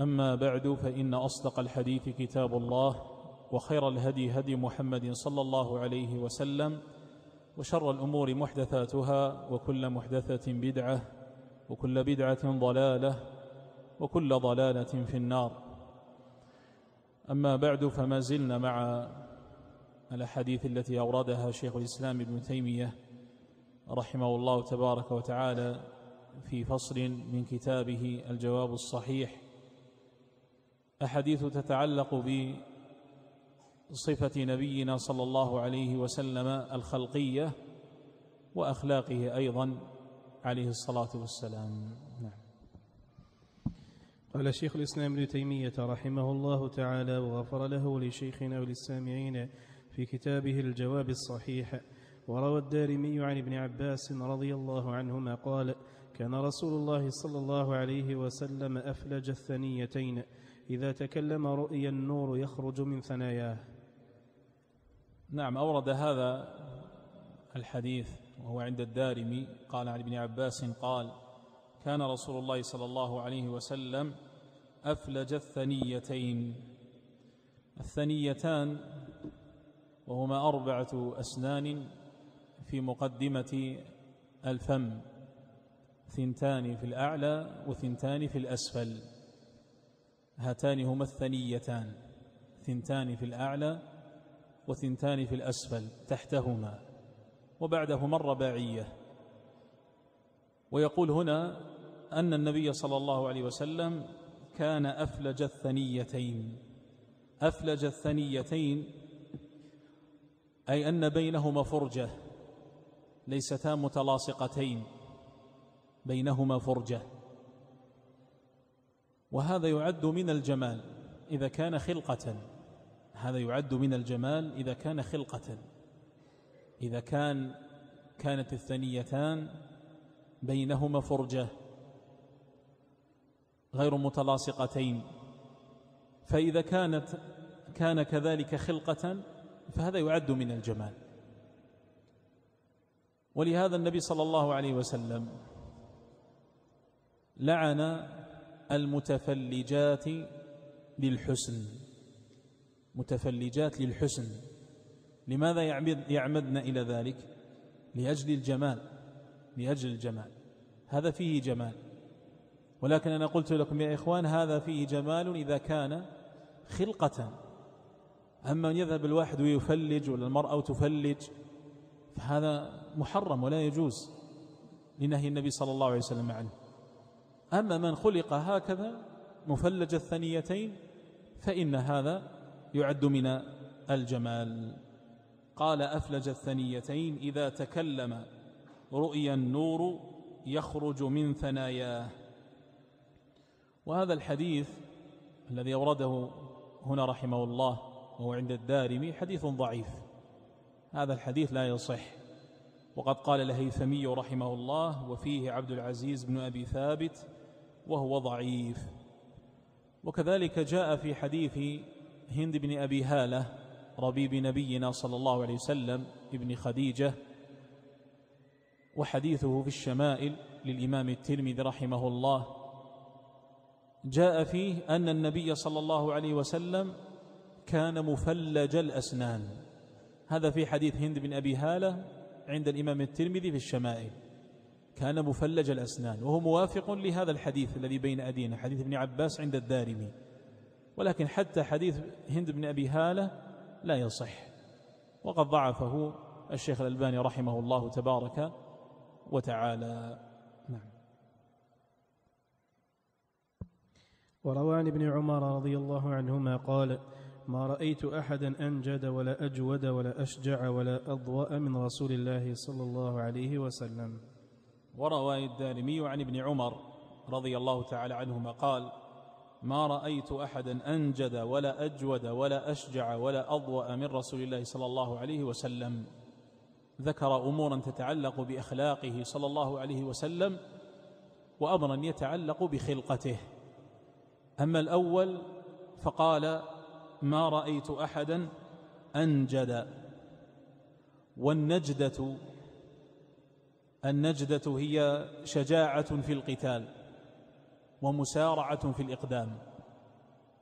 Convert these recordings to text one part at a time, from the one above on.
أما بعد فإن أصدق الحديث كتاب الله وخير الهدي هدي محمد صلى الله عليه وسلم وشر الأمور محدثاتها وكل محدثة بدعة وكل بدعة ضلالة وكل ضلالة في النار. أما بعد فما زلنا مع الأحاديث التي أوردها شيخ الإسلام ابن تيمية رحمه الله تبارك وتعالى في فصل من كتابه الجواب الصحيح أحاديث تتعلق بصفة نبينا صلى الله عليه وسلم الخلقية وأخلاقه أيضا عليه الصلاة والسلام. نعم. قال شيخ الإسلام ابن تيمية رحمه الله تعالى وغفر له ولشيخنا وللسامعين في كتابه الجواب الصحيح. وروى الدارمي عن ابن عباس رضي الله عنهما قال كان رسول الله صلى الله عليه وسلم أفلج الثنيتين إذا تكلم رؤيا النور يخرج من ثناياه. نعم أورد هذا الحديث وهو عند الدارمي. قال عن ابن عباس قال كان رسول الله صلى الله عليه وسلم أفلج الثنيتين. الثنيتان وهما أربعة أسنان في مقدمة الفم ثنتان في الأعلى وثنتان في الأسفل. هاتان هما الثنيتان ثنتان في الأعلى وثنتان في الأسفل تحتهما وبعدهما الرباعية ويقول هنا أن النبي صلى الله عليه وسلم كان أفلج الثنيتين. أفلج الثنيتين أي أن بينهما فرجة ليستا متلاصقتين. بينهما فرجة. وهذا يعد من الجمال إذا كان خلقة. هذا يعد من الجمال إذا كان خلقة. إذا كان كانت الثنيتان بينهما فرجة غير متلاصقتين. فإذا كانت كان كذلك خلقة فهذا يعد من الجمال. ولهذا النبي صلى الله عليه وسلم لعن المتفلجات للحسن. متفلجات للحسن. لماذا يعمدن إلى ذلك؟ لأجل الجمال. لأجل الجمال. هذا فيه جمال. ولكن أنا قلت لكم يا إخوان هذا فيه جمال إذا كان خلقة. أما أن يذهب الواحد ويفلج ولا المرأة تفلج فهذا محرم ولا يجوز لنهي النبي صلى الله عليه وسلم عنه. أما من خلق هكذا مفلج الثنيتين فإن هذا يعد من الجمال. قال أفلج الثنيتين إذا تكلم رؤيا النور يخرج من ثناياه. وهذا الحديث الذي أورده هنا رحمه الله وهو عند الدارمي حديث ضعيف. هذا الحديث لا يصح. وقد قال الهيثمي رحمه الله وفيه عبد العزيز بن أبي ثابت وهو ضعيف. وكذلك جاء في حديث هند بن أبي هالة ربيب نبينا صلى الله عليه وسلم ابن خديجة وحديثه في الشمائل للإمام الترمذي رحمه الله. جاء فيه أن النبي صلى الله عليه وسلم كان مفلج الأسنان. هذا في حديث هند بن أبي هالة عند الإمام الترمذي في الشمائل. كان مفلج الأسنان وهو موافق لهذا الحديث الذي بين أدينا حديث ابن عباس عند الدارمي. ولكن حتى حديث هند بن أبي هالة لا يصح. وقد ضعفه الشيخ الألباني رحمه الله تبارك وتعالى. نعم. وروى عن ابن عمر رضي الله عنهما قال ما رأيت أحدا أنجد ولا أجود ولا أشجع ولا أضوأ من رسول الله صلى الله عليه وسلم. وروى الدارمي عن ابن عمر رضي الله تعالى عنهما قال ما رأيت أحدا أنجد ولا أجود ولا أشجع ولا أضوأ من رسول الله صلى الله عليه وسلم. ذكر أمورا تتعلق بأخلاقه صلى الله عليه وسلم وأمرا يتعلق بخلقته. أما الأول فقال ما رأيت أحدا أنجد. والنجدة النجدة هي شجاعة في القتال ومسارعة في الإقدام.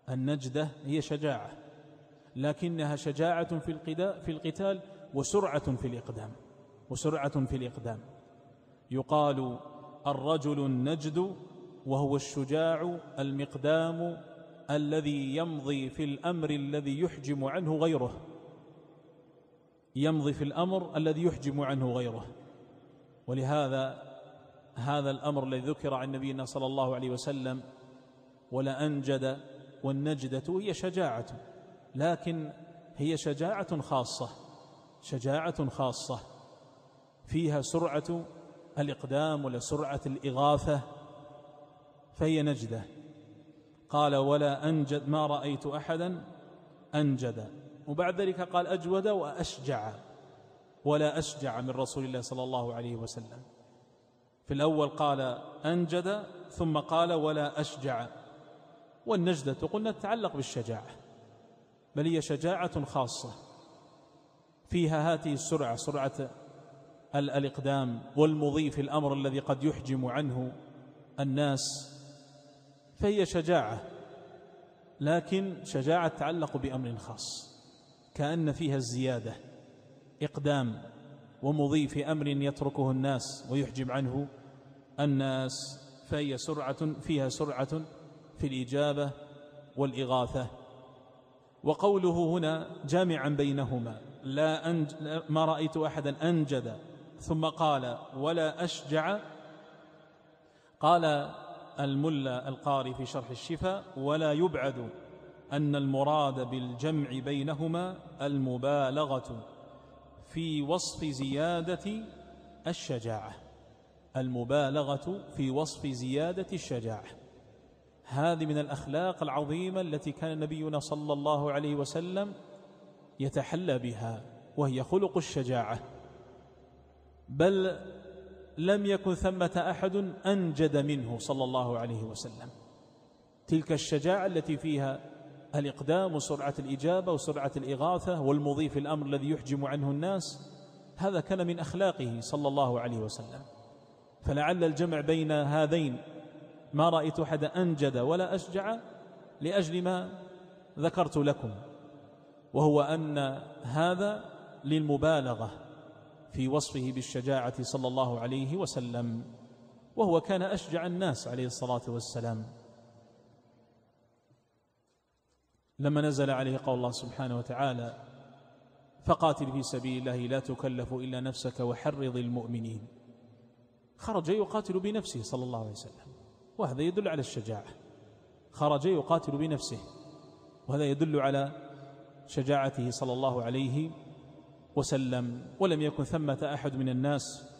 النجدة هي شجاعة لكنها شجاعة في في القتال وسرعة في الإقدام وسرعة في الإقدام. يقال الرجل النجد وهو الشجاع المقدام الذي يمضي في الأمر الذي يحجم عنه غيره. يمضي في الأمر الذي يحجم عنه غيره. ولهذا هذا الأمر الذي ذكر عن نبينا صلى الله عليه وسلم ولا أنجد والنجدة هي شجاعة لكن هي شجاعة خاصة شجاعة خاصة فيها سرعة الإقدام ولا سرعة الإغاثة فهي نجدة. قال ولا أنجد ما رأيت أحدا أنجد وبعد ذلك قال أجود وأشجع. ولا أشجع من رسول الله صلى الله عليه وسلم. في الأول قال أنجد ثم قال ولا أشجع. والنجدة قلنا تتعلق بالشجاعة. بل هي شجاعة خاصة. فيها هذه السرعة سرعة الإقدام والمضي في الأمر الذي قد يحجم عنه الناس. فهي شجاعة لكن شجاعة تتعلق بأمر خاص. كأن فيها الزيادة. إقدام ومضي في أمر يتركه الناس ويحجب عنه الناس فهي سرعة فيها سرعة في الإجابة والإغاثة. وقوله هنا جامعا بينهما لا أنج ما رأيت أحدا أنجد ثم قال ولا أشجع. قال الملا القاري في شرح الشفاء ولا يبعد أن المراد بالجمع بينهما المبالغة. في وصف زيادة الشجاعة المبالغة في وصف زيادة الشجاعة. هذه من الأخلاق العظيمة التي كان نبينا صلى الله عليه وسلم يتحلى بها وهي خلق الشجاعة. بل لم يكن ثمة أحد أنجد منه صلى الله عليه وسلم. تلك الشجاعة التي فيها الإقدام وسرعة الإجابة وسرعة الإغاثة والمضي في الأمر الذي يحجم عنه الناس هذا كان من أخلاقه صلى الله عليه وسلم. فلعل الجمع بين هذين ما رأيت أحد أنجد ولا أشجع لأجل ما ذكرت لكم وهو أن هذا للمبالغة في وصفه بالشجاعة صلى الله عليه وسلم وهو كان أشجع الناس عليه الصلاة والسلام. لما نزل عليه قول الله سبحانه وتعالى فقاتل في سبيل الله لا تكلف إلا نفسك وحرض المؤمنين. خرج يقاتل بنفسه صلى الله عليه وسلم وهذا يدل على الشجاعة. خرج يقاتل بنفسه وهذا يدل على شجاعته صلى الله عليه وسلم. ولم يكن ثمة أحد من الناس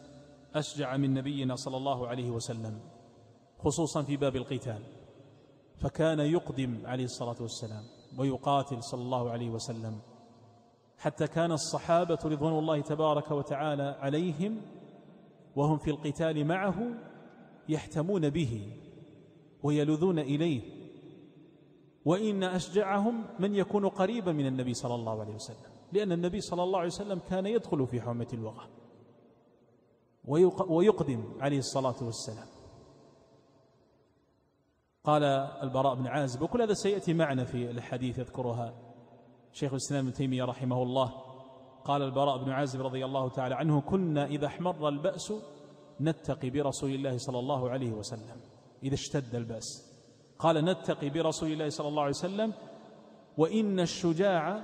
أشجع من نبينا صلى الله عليه وسلم خصوصا في باب القتال. فكان يقدم عليه الصلاة والسلام. ويقاتل صلى الله عليه وسلم. حتى كان الصحابة رضوان الله تبارك وتعالى عليهم وهم في القتال معه يحتمون به ويلذون إليه. وإن أشجعهم من يكون قريبا من النبي صلى الله عليه وسلم لأن النبي صلى الله عليه وسلم كان يدخل في حومة الوغى ويقدم عليه الصلاة والسلام. قال البراء بن عازب وكل هذا سيأتي معنا في الحديث يذكرها شيخ الإسلام ابن تيمية رحمه الله. قال البراء بن عازب رضي الله تعالى عنه كنا إذا احمر البأس نتقي برسول الله صلى الله عليه وسلم. إذا اشتد البأس. قال نتقي برسول الله صلى الله عليه وسلم وإن الشجاع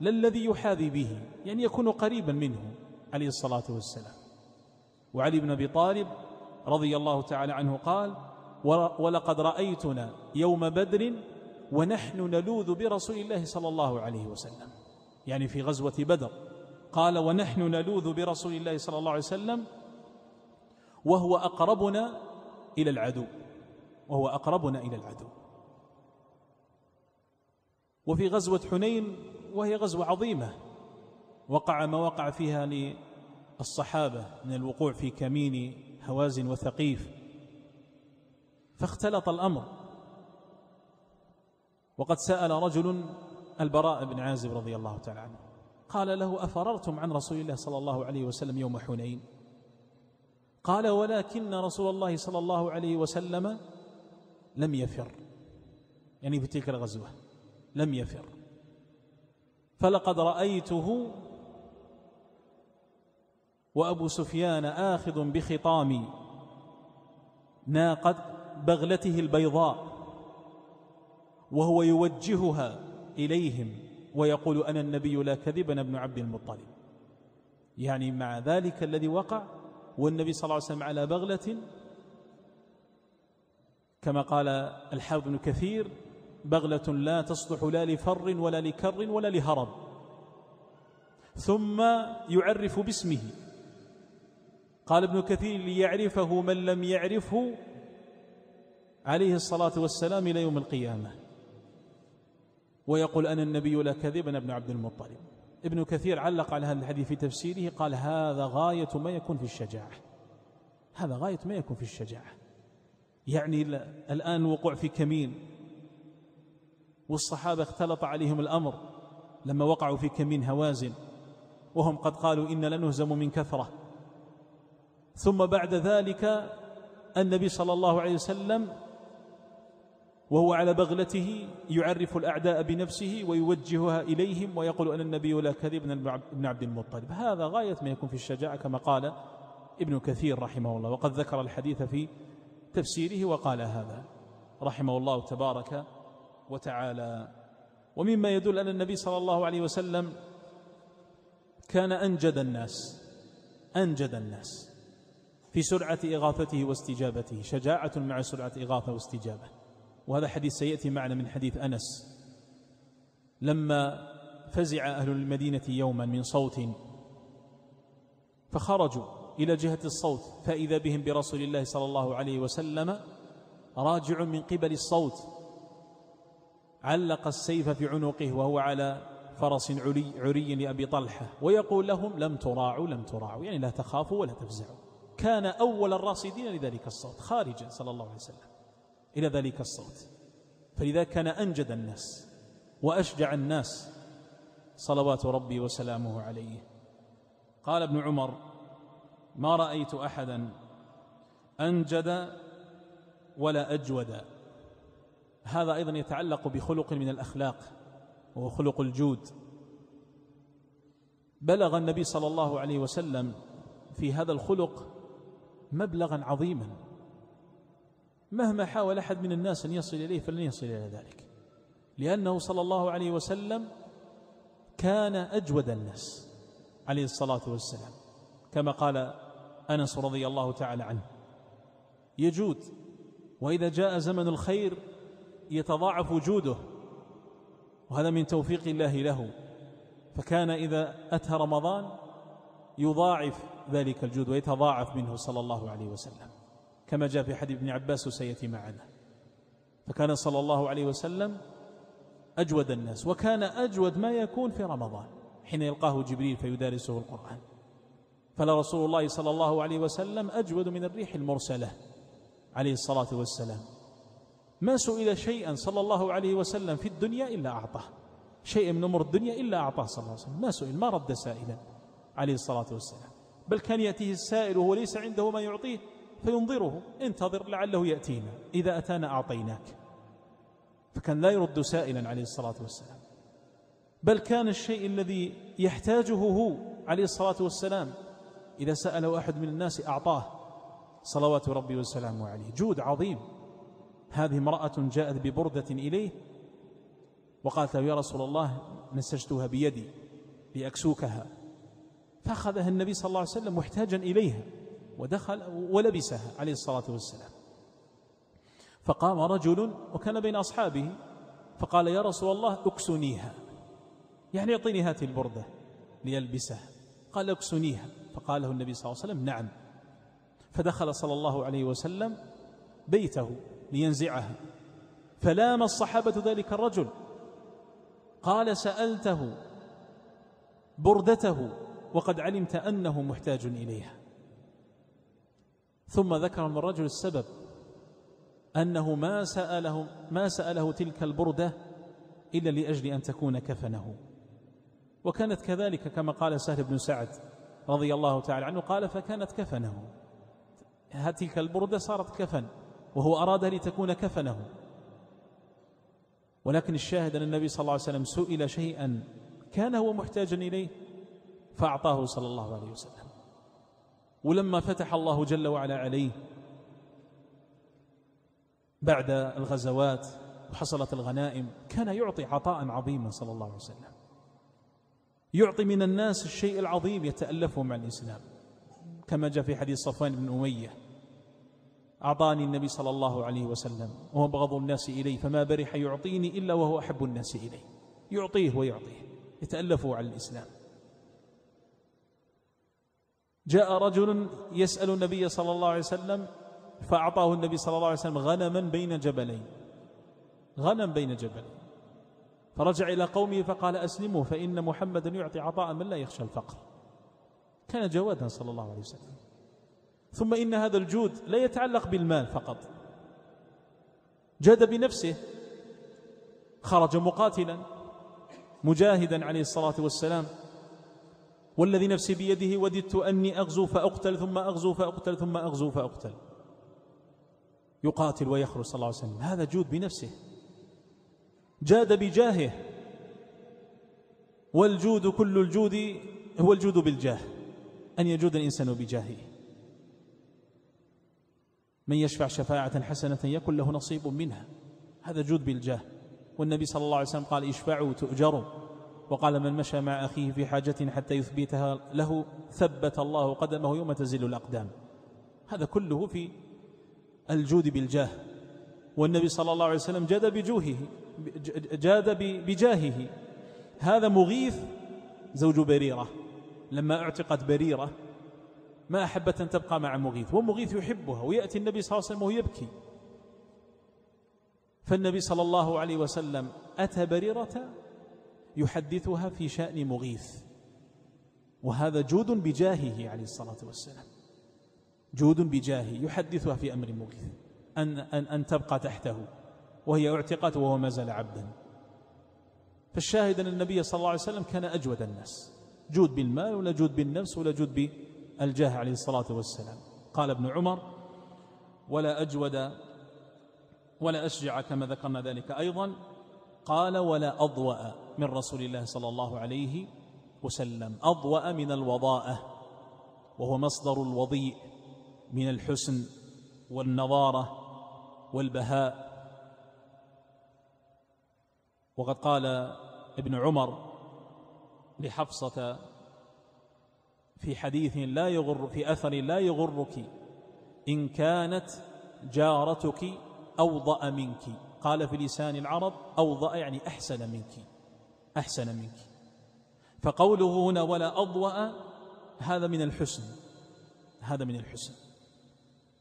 لا الذي يحاذي به يعني يكون قريبا منه. عليه الصلاة والسلام. وعلي بن أبي طالب رضي الله تعالى عنه قال ولقد رأيتنا يوم بدر ونحن نلوذ برسول الله صلى الله عليه وسلم. يعني في غزوة بدر. قال ونحن نلوذ برسول الله صلى الله عليه وسلم وهو أقربنا إلى العدو. وهو أقربنا إلى العدو. وفي غزوة حنين وهي غزوة عظيمة. وقع ما وقع فيها للصحابة من الوقوع في كمين هوازن وثقيف. فاختلط الأمر. وقد سأل رجل البراء بن عازب رضي الله تعالى عنه قال له أفررتم عن رسول الله صلى الله عليه وسلم يوم حنين؟ قال ولكن رسول الله صلى الله عليه وسلم لم يفر. يعني في تلك الغزوة لم يفر. فلقد رأيته وأبو سفيان آخذ بخطام ناقد بغلته البيضاء وهو يوجهها إليهم ويقول أنا النبي لا كذب أنا ابن عبد المطلب. يعني مع ذلك الذي وقع والنبي صلى الله عليه وسلم على بغلة كما قال الحافظ بن كثير بغلة لا تصلح لا لفر ولا لكر ولا لهرب. ثم يعرف باسمه. قال ابن كثير ليعرفه من لم يعرفه عليه الصلاة والسلام إلى يوم القيامة. ويقول أنا النبي لا كذب أنا ابن عبد المطلب. ابن كثير علق على هذا الحديث في تفسيره قال هذا غاية ما يكون في الشجاعة. هذا غاية ما يكون في الشجاعة. يعني الآن الوقوع في كمين. والصحابة اختلط عليهم الأمر. لما وقعوا في كمين هوازن وهم قد قالوا إن لنهزم من كثرة. ثم بعد ذلك النبي صلى الله عليه وسلم وهو على بغلته يعرف الأعداء بنفسه ويوجهها إليهم ويقول أن النبي لا كذب ابن عبد المطلب. هذا غاية ما يكون في الشجاعة كما قال ابن كثير رحمه الله. وقد ذكر الحديث في تفسيره وقال هذا رحمه الله تبارك وتعالى. ومما يدل أن النبي صلى الله عليه وسلم كان أنجد الناس أنجد الناس في سرعة إغاثته واستجابته. شجاعة مع سرعة إغاثة واستجابة. وهذا حديث سيأتي معنا من حديث أنس. لما فزع أهل المدينة يوما من صوت فخرجوا إلى جهة الصوت فإذا بهم برسول الله صلى الله عليه وسلم راجع من قبل الصوت. علق السيف في عنقه وهو على فرس عري, عري لأبي طلحة ويقول لهم لم تراعوا لم تراعوا يعني لا تخافوا ولا تفزعوا. كان أول الراصدين لذلك الصوت خارجا صلى الله عليه وسلم. إلى ذلك الصوت. فلذا كان أنجد الناس وأشجع الناس صلوات ربي وسلامه عليه. قال ابن عمر ما رأيت أحدا أنجد ولا أجود. هذا أيضا يتعلق بخلق من الأخلاق وهو خلق الجود. بلغ النبي صلى الله عليه وسلم في هذا الخلق مبلغا عظيما. مهما حاول أحد من الناس أن يصل إليه فلن يصل إلى ذلك. لأنه صلى الله عليه وسلم كان أجود الناس عليه الصلاة والسلام. كما قال أنس رضي الله تعالى عنه. يجود وإذا جاء زمن الخير يتضاعف وجوده وهذا من توفيق الله له. فكان إذا أتى رمضان يضاعف ذلك الجود ويتضاعف منه صلى الله عليه وسلم. كما جاء في حديث ابن عباس وسيأتي معنا. فكان صلى الله عليه وسلم أجود الناس وكان أجود ما يكون في رمضان حين يلقاه جبريل فيدارسه القرآن. فلرسول الله صلى الله عليه وسلم أجود من الريح المرسلة عليه الصلاة والسلام. ما سئل شيئا صلى الله عليه وسلم في الدنيا إلا أعطاه. شيء من أمور الدنيا إلا أعطاه صلى الله عليه وسلم. ما سئل ما رد سائلا عليه الصلاة والسلام. بل كان يأتيه السائل وهو ليس عنده ما يعطيه فينظره. انتظر لعله يأتينا. إذا أتانا أعطيناك. فكان لا يرد سائلا عليه الصلاة والسلام. بل كان الشيء الذي يحتاجه هو عليه الصلاة والسلام. إذا سأله أحد من الناس أعطاه. صلوات ربي وسلامه عليه. جود عظيم. هذه امرأة جاءت ببردة إليه. وقالت له يا رسول الله نسجتها بيدي لأكسوكها. فأخذها النبي صلى الله عليه وسلم محتاجا إليها. ودخل ولبسها عليه الصلاة والسلام. فقام رجل وكان بين أصحابه فقال يا رسول الله اكسنيها. يعني اعطيني هذه البردة ليلبسها. قال اكسنيها. فقال له النبي صلى الله عليه وسلم نعم. فدخل صلى الله عليه وسلم بيته لينزعها. فلام الصحابة ذلك الرجل. قال سألته بردته وقد علمت أنه محتاج إليها. ثم ذكر من الرجل السبب أنه ما سأله, ما سأله تلك البردة إلا لأجل أن تكون كفنه. وكانت كذلك كما قال سهل بن سعد رضي الله تعالى عنه قال فكانت كفنه. تلك البردة صارت كفن وهو أراد لتكون كفنه. ولكن الشاهد أن النبي صلى الله عليه وسلم سئل شيئا كان هو محتاجا إليه فأعطاه صلى الله عليه وسلم. ولما فتح الله جل وعلا عليه بعد الغزوات وحصلت الغنائم كان يعطي عطاء عظيما صلى الله عليه وسلم. يعطي من الناس الشيء العظيم يتألفه مع الإسلام. كما جاء في حديث صفوان بن أمية. أعطاني النبي صلى الله عليه وسلم وهو بغض الناس إليه فما برح يعطيني إلا وهو أحب الناس إليه. يعطيه ويعطيه. يتألفه على الإسلام. جاء رجل يسأل النبي صلى الله عليه وسلم فأعطاه النبي صلى الله عليه وسلم غنما بين جبلين. غنم بين جبلين. فرجع إلى قومه فقال أسلموا فإن محمدا يعطي عطاء من لا يخشى الفقر. كان جوادا صلى الله عليه وسلم. ثم إن هذا الجود لا يتعلق بالمال فقط. جاد بنفسه. خرج مقاتلا مجاهدا عليه الصلاة والسلام. والذي نفسي بيده وددت أني أغزو فأقتل ثم أغزو فأقتل ثم أغزو فأقتل. يقاتل ويخرج صلى الله عليه وسلم. هذا جود بنفسه. جاد بجاهه. والجود كل الجود هو الجود بالجاه. أن يجود الإنسان بجاهه. من يشفع شفاعة حسنة يكن له نصيب منها. هذا جود بالجاه. والنبي صلى الله عليه وسلم قال اشفعوا تؤجروا. وقال من مشى مع أخيه في حاجة حتى يثبتها له ثبت الله قدمه يوم تزل الأقدام. هذا كله في الجود بالجاه. والنبي صلى الله عليه وسلم جاد بجوهه جاد بجاهه. هذا مغيث زوج بريرة. لما اعتقت بريرة ما أحبت أن تبقى مع مغيث. ومغيث يحبها ويأتي النبي صلى الله عليه وسلم وهو يبكي. فالنبي صلى الله عليه وسلم أتى بريرة يحدثها في شأن مغيث. وهذا جود بجاهه عليه الصلاة والسلام. جود بجاهه يحدثها في أمر مغيث. أن, أن, أن تبقى تحته. وهي اعتقت وهو ما زال عبدا. فالشاهد أن النبي صلى الله عليه وسلم كان أجود الناس. جود بالمال ولا جود بالنفس ولا جود بالجاه عليه الصلاة والسلام. قال ابن عمر ولا أجود ولا أشجع كما ذكرنا ذلك أيضا. قال ولا أضوأ. من رسول الله صلى الله عليه وسلم. أضوأ من الوضاءة وهو مصدر الوضيء من الحسن والنظارة والبهاء. وقد قال ابن عمر لحفصة في حديث لا يغر في أثر لا يغرك إن كانت جارتك أوضأ منك. قال في لسان العرب أوضأ يعني أحسن منك. أحسن منك. فقوله هنا ولا أضوأ هذا من الحسن. هذا من الحسن.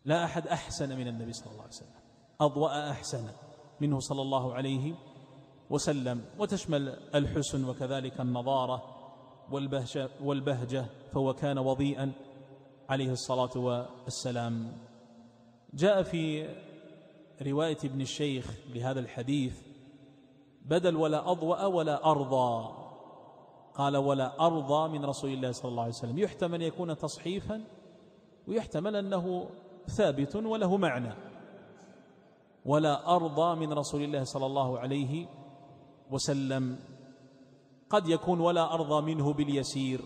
لا أحد أحسن من النبي صلى الله عليه وسلم. أضوأ أحسن منه صلى الله عليه وسلم. وتشمل الحسن وكذلك النظارة والبهجة, والبهجة فهو كان وضيئا عليه الصلاة والسلام. جاء في رواية ابن الشيخ لهذا الحديث بدل ولا أضوأ ولا أرضى. قال ولا أرضى من رسول الله صلى الله عليه وسلم. يحتمل يكون تصحيفا ويحتمل أنه ثابت وله معنى. ولا أرضى من رسول الله صلى الله عليه وسلم. قد يكون ولا أرضى منه باليسير.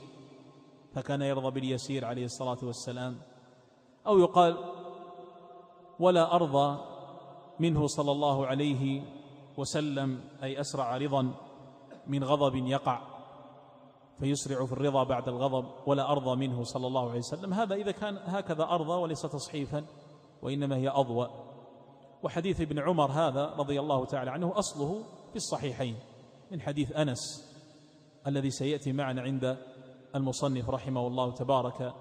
فكان يرضى باليسير عليه الصلاة والسلام. أو يقال ولا أرضى منه صلى الله عليه وسلم أي أسرع رضا من غضب يقع فيسرع في الرضا بعد الغضب ولا أرضى منه صلى الله عليه وسلم. هذا إذا كان هكذا أرضى وليس تصحيفا وإنما هي أضوى. وحديث ابن عمر هذا رضي الله تعالى عنه أصله في الصحيحين من حديث أنس الذي سيأتي معنا عند المصنف رحمه الله تبارك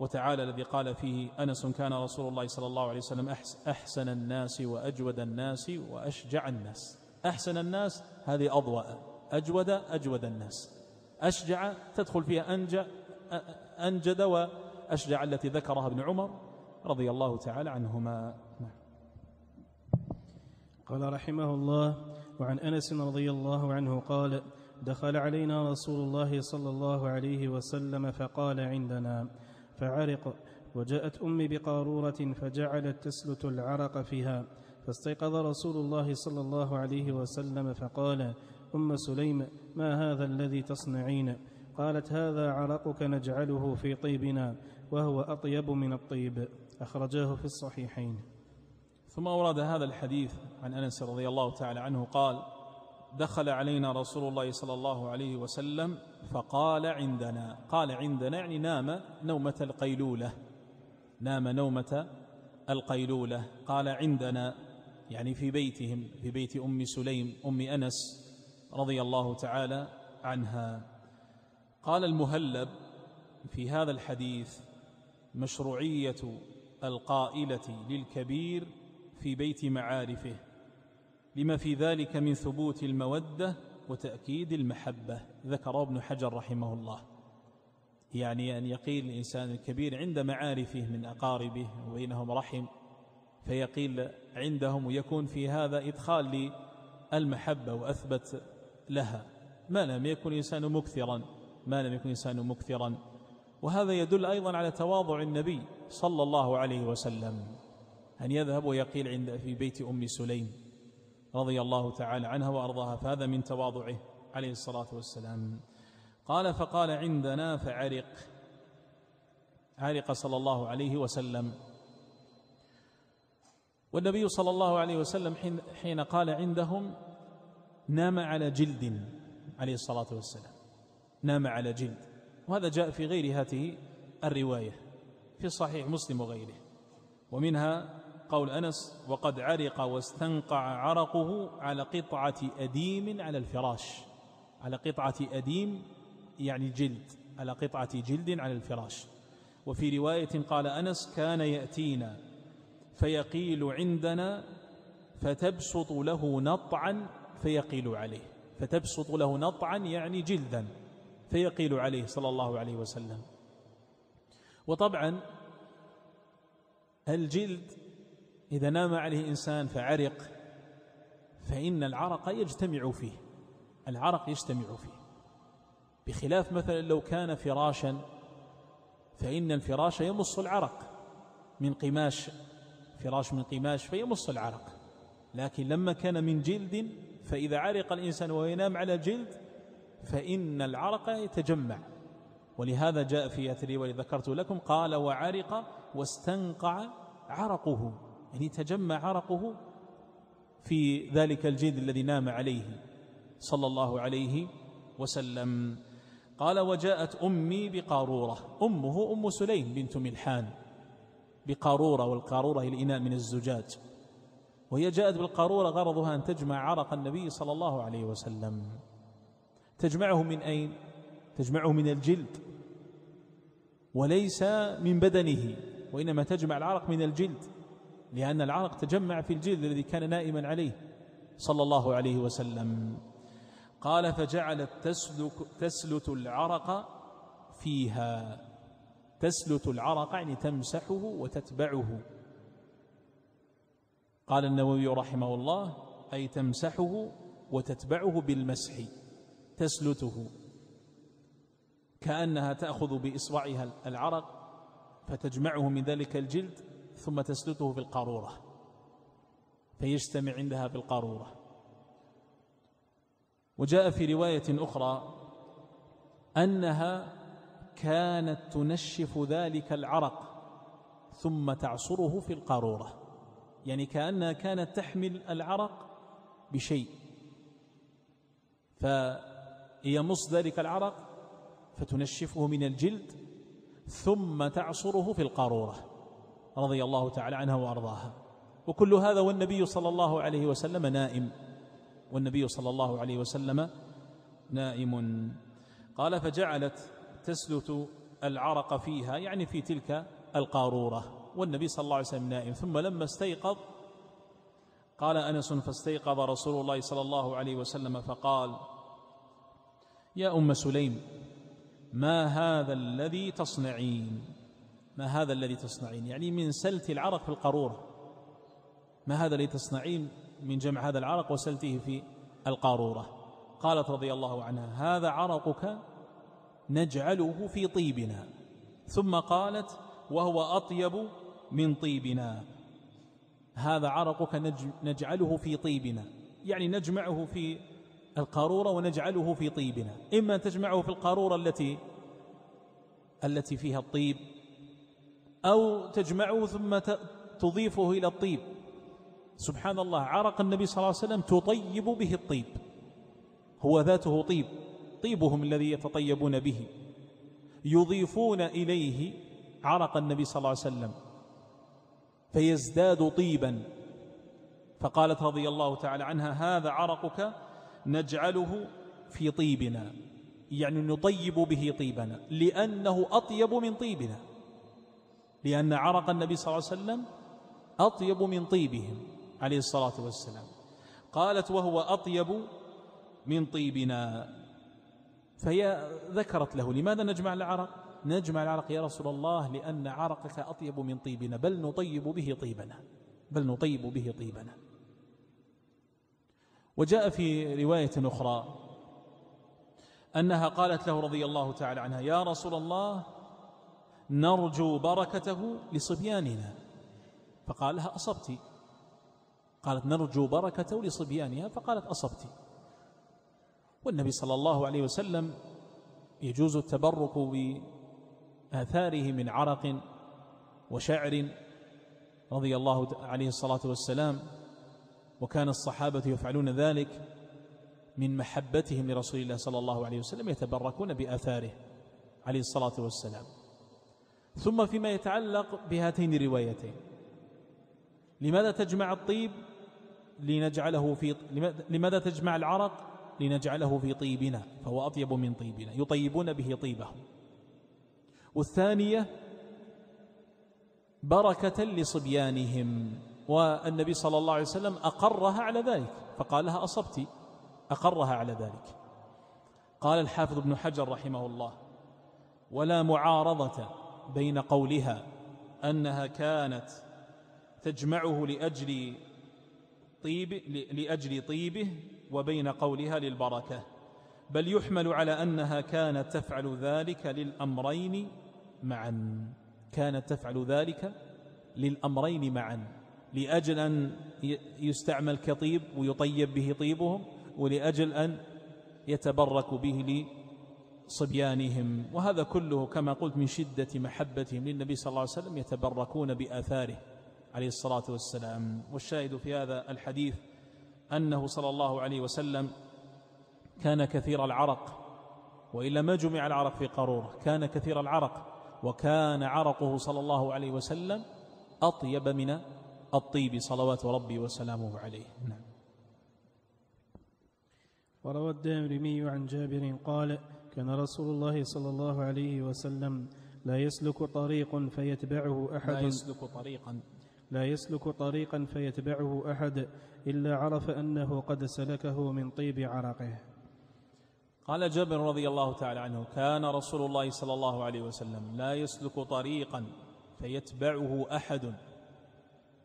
وتعالى الذي قال فيه أنس كان رسول الله صلى الله عليه وسلم أحسن الناس وأجود الناس وأشجع الناس. أحسن الناس هذه أضوأ أجود أجود الناس. أشجع تدخل فيها أنجى أنجد وأشجع التي ذكرها ابن عمر رضي الله تعالى عنهما. نعم. قال رحمه الله وعن أنس رضي الله عنه قال دخل علينا رسول الله صلى الله عليه وسلم فقال عندنا فعرق وجاءت أمي بقارورة فجعلت تسلت العرق فيها فاستيقظ رسول الله صلى الله عليه وسلم فقال أم سليم ما هذا الذي تصنعين؟ قالت هذا عرقك نجعله في طيبنا وهو أطيب من الطيب. أخرجاه في الصحيحين. ثم ورد هذا الحديث عن أنس رضي الله تعالى عنه قال دخل علينا رسول الله صلى الله عليه وسلم فقال عندنا قال عندنا يعني نام نومة القيلولة. نام نومة القيلولة. قال عندنا يعني في بيتهم في بيت أم سليم أم أنس رضي الله تعالى عنها. قال المهلب في هذا الحديث مشروعية القائلة للكبير في بيت معارفه. لما في ذلك من ثبوت المودة وتأكيد المحبة. ذكر ابن حجر رحمه الله. يعني أن يقيل الإنسان الكبير عند معارفه من أقاربه وبينهم رحم فيقيل عندهم ويكون في هذا إدخال للمحبة وأثبت لها. ما لم يكن الإنسان مكثرا ما لم يكن الإنسان مكثرا. وهذا يدل أيضا على تواضع النبي صلى الله عليه وسلم أن يذهب ويقيل عند في بيت أم سليم رضي الله تعالى عنها وأرضاها فهذا من تواضعه. عليه الصلاة والسلام. قال فقال عندنا فعرق. عرق صلى الله عليه وسلم. والنبي صلى الله عليه وسلم حين, قال عندهم نام على جلد. عليه الصلاة والسلام. نام على جلد. وهذا جاء في غير هذه الرواية في صحيح مسلم وغيره. ومنها قول أنس وقد عرق واستنقع عرقه على قطعة أديم على الفراش. على قطعة أديم يعني جلد على قطعة جلد على الفراش. وفي رواية قال أنس كان يأتينا فيقيل عندنا فتبسط له نطعا فيقيل عليه. فتبسط له نطعا يعني جلدا فيقيل عليه صلى الله عليه وسلم. وطبعا الجلد إذا نام عليه إنسان فعرق فإن العرق يجتمع فيه. العرق يجتمع فيه. بخلاف مثلا لو كان فراشا فإن الفراش يمص العرق. من قماش فراش من قماش فيمص العرق. لكن لما كان من جلد فإذا عرق الإنسان وينام على جلد فإن العرق يتجمع. ولهذا جاء في الرواية ذكرت لكم قال وعرق واستنقع عرقه. يعني تجمع عرقه في ذلك الجلد الذي نام عليه. صلى الله عليه وسلم. قال وجاءت أمي بقارورة. أمه أم سليم بنت ملحان. بقارورة والقارورة هي الإناء من الزجاج. وهي جاءت بالقارورة غرضها أن تجمع عرق النبي صلى الله عليه وسلم. تجمعه من أين؟ تجمعه من الجلد. وليس من بدنه وإنما تجمع العرق من الجلد لأن العرق تجمع في الجلد الذي كان نائما عليه صلى الله عليه وسلم. قال فجعلت تسلك تسلت العرق فيها. تسلت العرق يعني تمسحه وتتبعه. قال النووي رحمه الله أي تمسحه وتتبعه بالمسح تسلته. كأنها تأخذ بإصبعها العرق فتجمعه من ذلك الجلد ثم تسلته في القارورة فيجتمع عندها في القارورة. وجاء في رواية أخرى أنها كانت تنشف ذلك العرق ثم تعصره في القارورة. يعني كأنها كانت تحمل العرق بشيء. يمص ذلك العرق فتنشفه من الجلد ثم تعصره في القارورة رضي الله تعالى عنها وأرضاها. وكل هذا والنبي صلى الله عليه وسلم نائم. والنبي صلى الله عليه وسلم نائم. قال فجعلت تسلت العرق فيها يعني في تلك القارورة. والنبي صلى الله عليه وسلم نائم. ثم لما استيقظ قال أنس فاستيقظ رسول الله صلى الله عليه وسلم فقال يا أم سليم ما هذا الذي تصنعين؟ ما هذا الذي تصنعين؟ يعني من سلت العرق في القارورة. ما هذا الذي تصنعين؟ من جمع هذا العرق وسلته في القارورة. قالت رضي الله عنها هذا عرقك نجعله في طيبنا. ثم قالت وهو أطيب من طيبنا. هذا عرقك نجعله في طيبنا. يعني نجمعه في القارورة ونجعله في طيبنا. إما تجمعه في القارورة التي التي فيها الطيب أو تجمعه ثم تضيفه إلى الطيب. سبحان الله عرق النبي صلى الله عليه وسلم تطيب به الطيب. هو ذاته طيب طيبهم الذي يتطيبون به. يضيفون إليه عرق النبي صلى الله عليه وسلم فيزداد طيبا. فقالت رضي الله تعالى عنها هذا عرقك نجعله في طيبنا. يعني نطيب به طيبنا لأنه أطيب من طيبنا. لأن عرق النبي صلى الله عليه وسلم أطيب من طيبهم. عليه الصلاة والسلام. قالت وهو أطيب من طيبنا. فهي ذكرت له لماذا نجمع العرق؟ نجمع العرق يا رسول الله لأن عرقك أطيب من طيبنا بل نطيب به طيبنا بل نطيب به طيبنا. وجاء في رواية أخرى أنها قالت له رضي الله تعالى عنها يا رسول الله نرجو بركته لصبياننا. فقال لها أصبت. قالت نرجو بركته لصبيانها فقالت أصبت. والنبي صلى الله عليه وسلم يجوز التبرك بآثاره من عرق وشعر رضي الله عليه الصلاة والسلام وكان الصحابة يفعلون ذلك من محبتهم لرسول الله صلى الله عليه وسلم يتبركون بآثاره عليه الصلاة والسلام. ثم فيما يتعلق بهاتين الروايتين. لماذا تجمع الطيب؟ لنجعله في لماذا تجمع العرق؟ لنجعله في طيبنا فهو أطيب من طيبنا يطيبون به طيبهم. والثانية بركة لصبيانهم والنبي صلى الله عليه وسلم أقرها على ذلك فقال لها أصبت أقرها على ذلك. قال الحافظ ابن حجر رحمه الله ولا معارضة بين قولها أنها كانت تجمعه لأجل طيب لأجل طيبه وبين قولها للبركة. بل يحمل على أنها كانت تفعل ذلك للأمرين معا. كانت تفعل ذلك للأمرين معا. لأجل أن يستعمل كطيب ويطيب به طيبهم ولأجل أن يتبرك به لصبيانهم. وهذا كله كما قلت من شدة محبتهم للنبي صلى الله عليه وسلم يتبركون بآثاره. عليه الصلاة والسلام. والشاهد في هذا الحديث أنه صلى الله عليه وسلم كان كثير العرق وإلا ما جمع العرق في قارورة كان كثير العرق وكان عرقه صلى الله عليه وسلم أطيب من الطيب صلوات ربي وسلامه عليه. نعم. وروى الدارمي عن جابر قال كان رسول الله صلى الله عليه وسلم لا يسلك طريق فيتبعه أحد. لا يسلك طريقا. لا يسلك طريقا فيتبعه أحد إلا عرف أنه قد سلكه من طيب عرقه. قال جابر رضي الله تعالى عنه كان رسول الله صلى الله عليه وسلم لا يسلك طريقا فيتبعه أحد.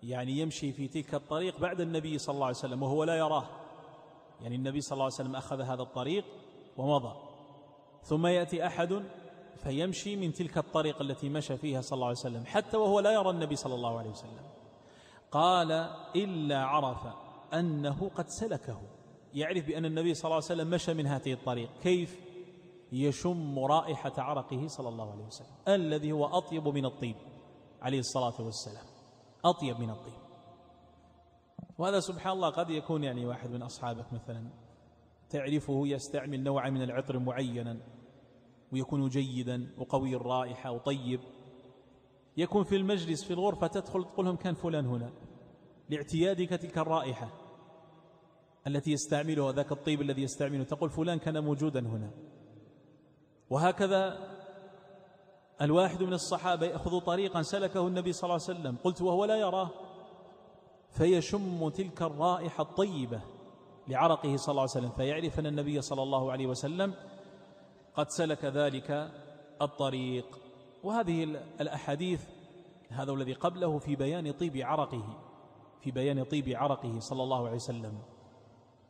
يعني يمشي في تلك الطريق بعد النبي صلى الله عليه وسلم وهو لا يراه. يعني النبي صلى الله عليه وسلم أخذ هذا الطريق ومضى. ثم يأتي أحد فيمشي من تلك الطريق التي مشى فيها صلى الله عليه وسلم حتى وهو لا يرى النبي صلى الله عليه وسلم. قال إلا عرف أنه قد سلكه. يعرف بأن النبي صلى الله عليه وسلم مشى من هذه الطريق. كيف؟ يشم رائحة عرقه صلى الله عليه وسلم. الذي هو أطيب من الطيب عليه الصلاة والسلام. أطيب من الطيب. وهذا سبحان الله قد يكون يعني واحد من أصحابك مثلا تعرفه يستعمل نوعا من العطر معينا ويكون جيدا وقوي الرائحة وطيب. يكون في المجلس في الغرفة تدخل تقول لهم كان فلان هنا لاعتيادك تلك الرائحة التي يستعملها ذاك الطيب الذي يستعمله. تقول فلان كان موجودا هنا. وهكذا الواحد من الصحابة يأخذ طريقا سلكه النبي صلى الله عليه وسلم. قلت وهو لا يراه. فيشم تلك الرائحة الطيبة لعرقه صلى الله عليه وسلم فيعرف أن النبي صلى الله عليه وسلم قد سلك ذلك الطريق. وهذه الأحاديث هذا الذي قبله في بيان طيب عرقه في بيان طيب عرقه صلى الله عليه وسلم.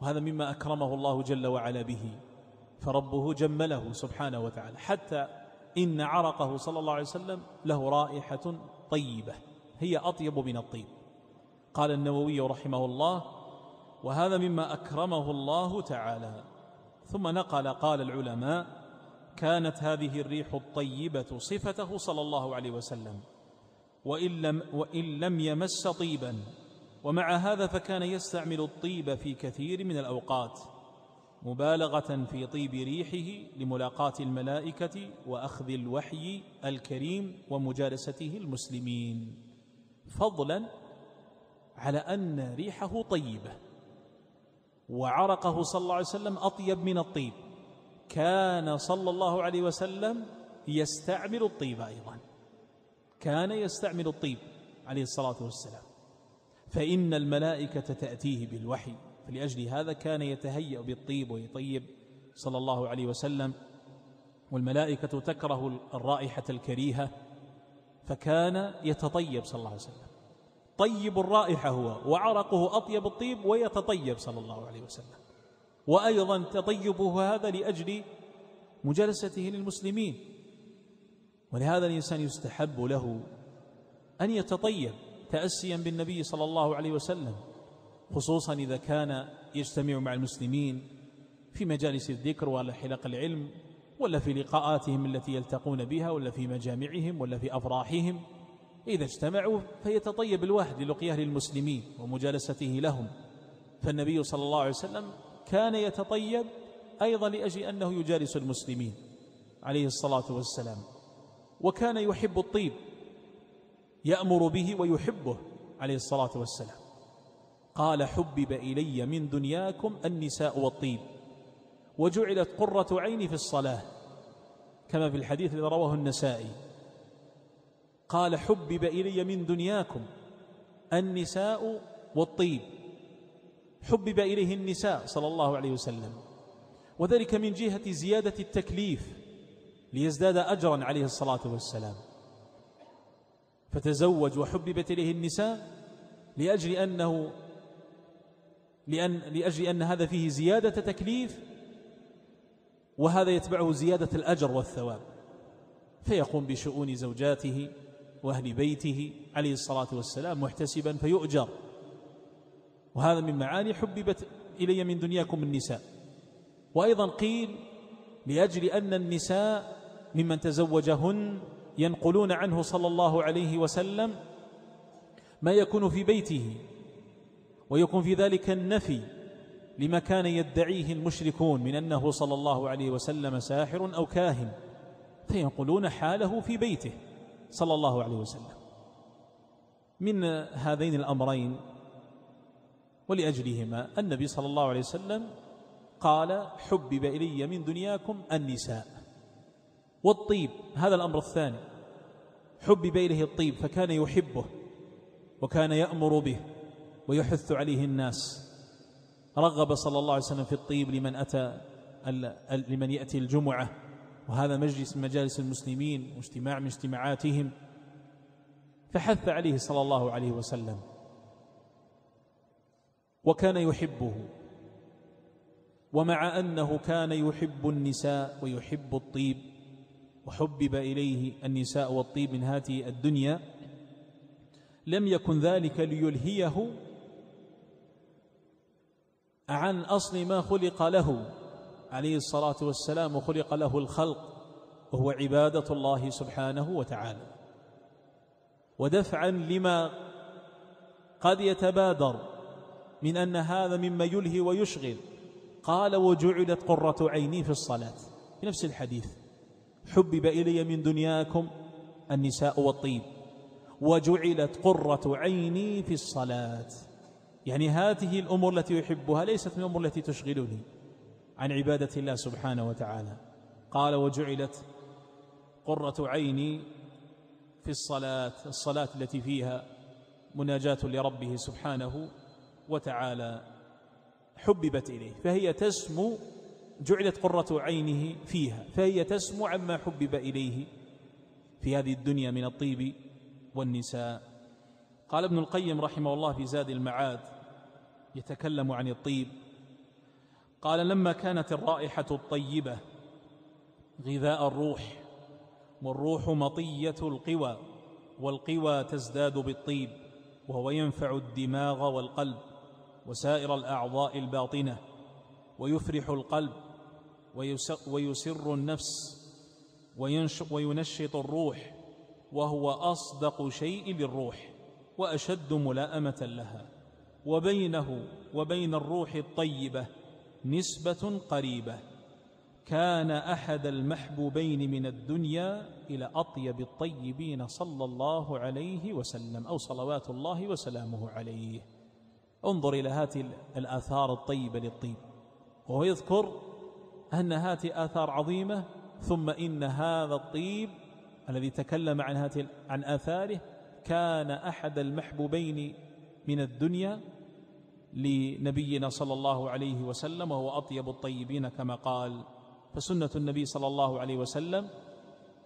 وهذا مما أكرمه الله جل وعلا به فربه جمله سبحانه وتعالى. حتى إن عرقه صلى الله عليه وسلم له رائحة طيبة هي أطيب من الطيب. قال النووي رحمه الله وهذا مما أكرمه الله تعالى. ثم نقل قال العلماء كانت هذه الريح الطيبة صفته صلى الله عليه وسلم. وإن لم, وإن لم يمس طيبا. ومع هذا فكان يستعمل الطيب في كثير من الأوقات مبالغة في طيب ريحه لملاقاة الملائكة وأخذ الوحي الكريم ومجالسته المسلمين. فضلا على أن ريحه طيبة وعرقه صلى الله عليه وسلم أطيب من الطيب. كان صلى الله عليه وسلم يستعمل الطيب أيضا. كان يستعمل الطيب عليه الصلاة والسلام. فإن الملائكة تأتيه بالوحي. فلأجل هذا كان يتهيأ بالطيب ويطيب صلى الله عليه وسلم. والملائكة تكره الرائحة الكريهة. فكان يتطيب صلى الله عليه وسلم. طيب الرائحة هو وعرقه أطيب الطيب ويتطيب صلى الله عليه وسلم. وأيضا تطيبه هذا لأجل مجالسته للمسلمين. ولهذا الإنسان يستحب له أن يتطيب تأسيا بالنبي صلى الله عليه وسلم خصوصا إذا كان يجتمع مع المسلمين في مجالس الذكر ولا حلق العلم ولا في لقاءاتهم التي يلتقون بها ولا في مجامعهم ولا في أفراحهم. إذا اجتمعوا فيتطيب الواحد للقياه للمسلمين ومجالسته لهم. فالنبي صلى الله عليه وسلم كان يتطيب أيضا لأجل أنه يجالس المسلمين عليه الصلاة والسلام وكان يحب الطيب يأمر به ويحبه عليه الصلاة والسلام. قال حبب إلي من دنياكم النساء والطيب. وجعلت قرة عيني في الصلاة كما في الحديث الذي رواه النسائي. قال حبب إلي من دنياكم النساء والطيب. حبب إليه النساء صلى الله عليه وسلم. وذلك من جهة زيادة التكليف ليزداد أجرا عليه الصلاة والسلام. فتزوج وحببت إليه النساء لأجل أنه لأن لأجل أن هذا فيه زيادة تكليف وهذا يتبعه زيادة الأجر والثواب. فيقوم بشؤون زوجاته وأهل بيته عليه الصلاة والسلام محتسبا فيؤجر. وهذا من معاني حببت إلي من دنياكم النساء. وأيضا قيل لأجل أن النساء ممن تزوجهن ينقلون عنه صلى الله عليه وسلم ما يكون في بيته ويكون في ذلك النفي لما كان يدعيه المشركون من أنه صلى الله عليه وسلم ساحر أو كاهن فينقلون حاله في بيته صلى الله عليه وسلم. من هذين الأمرين ولأجلهما النبي صلى الله عليه وسلم قال حبب إلي من دنياكم النساء. والطيب هذا الأمر الثاني. حبب إليه الطيب فكان يحبه وكان يأمر به ويحث عليه الناس. رغب صلى الله عليه وسلم في الطيب لمن أتى لمن يأتي الجمعة. وهذا مجلس من مجالس المسلمين واجتماع من اجتماعاتهم. فحث عليه صلى الله عليه وسلم. وكان يحبه ومع أنه كان يحب النساء ويحب الطيب وحبب إليه النساء والطيب من هذه الدنيا لم يكن ذلك ليلهيه عن أصل ما خلق له. عليه الصلاة والسلام وخلق له الخلق وهو عبادة الله سبحانه وتعالى. ودفعا لما قد يتبادر من أن هذا مما يلهي ويشغل. قال وجعلت قرة عيني في الصلاة. في نفس الحديث حبب إلي من دنياكم النساء والطيب. وجعلت قرة عيني في الصلاة. يعني هذه الأمور التي يحبها ليست من الأمور التي تشغلني. عن عبادة الله سبحانه وتعالى. قال وجعلت قرة عيني في الصلاة. الصلاة التي فيها مناجاة لربه سبحانه وتعالى حببت إليه فهي تسمو جعلت قرة عينه فيها فهي تسمو عما حبب إليه في هذه الدنيا من الطيب والنساء. قال ابن القيم رحمه الله في زاد المعاد يتكلم عن الطيب قال لما كانت الرائحة الطيبة غذاء الروح والروح مطية القوى والقوى تزداد بالطيب وهو ينفع الدماغ والقلب وسائر الأعضاء الباطنة ويفرح القلب ويسر النفس وينشط الروح وهو أصدق شيء للروح وأشد ملاءمة لها. وبينه وبين الروح الطيبة نسبة قريبة. كان أحد المحبوبين من الدنيا إلى أطيب الطيبين صلى الله عليه وسلم أو صلوات الله وسلامه عليه. انظر إلى هذه الآثار الطيبة للطيب. وهو يذكر أن هذه آثار عظيمة ثم إن هذا الطيب الذي تكلم عن هذه عن آثاره كان أحد المحبوبين من الدنيا لنبينا صلى الله عليه وسلم وهو أطيب الطيبين كما قال. فسنة النبي صلى الله عليه وسلم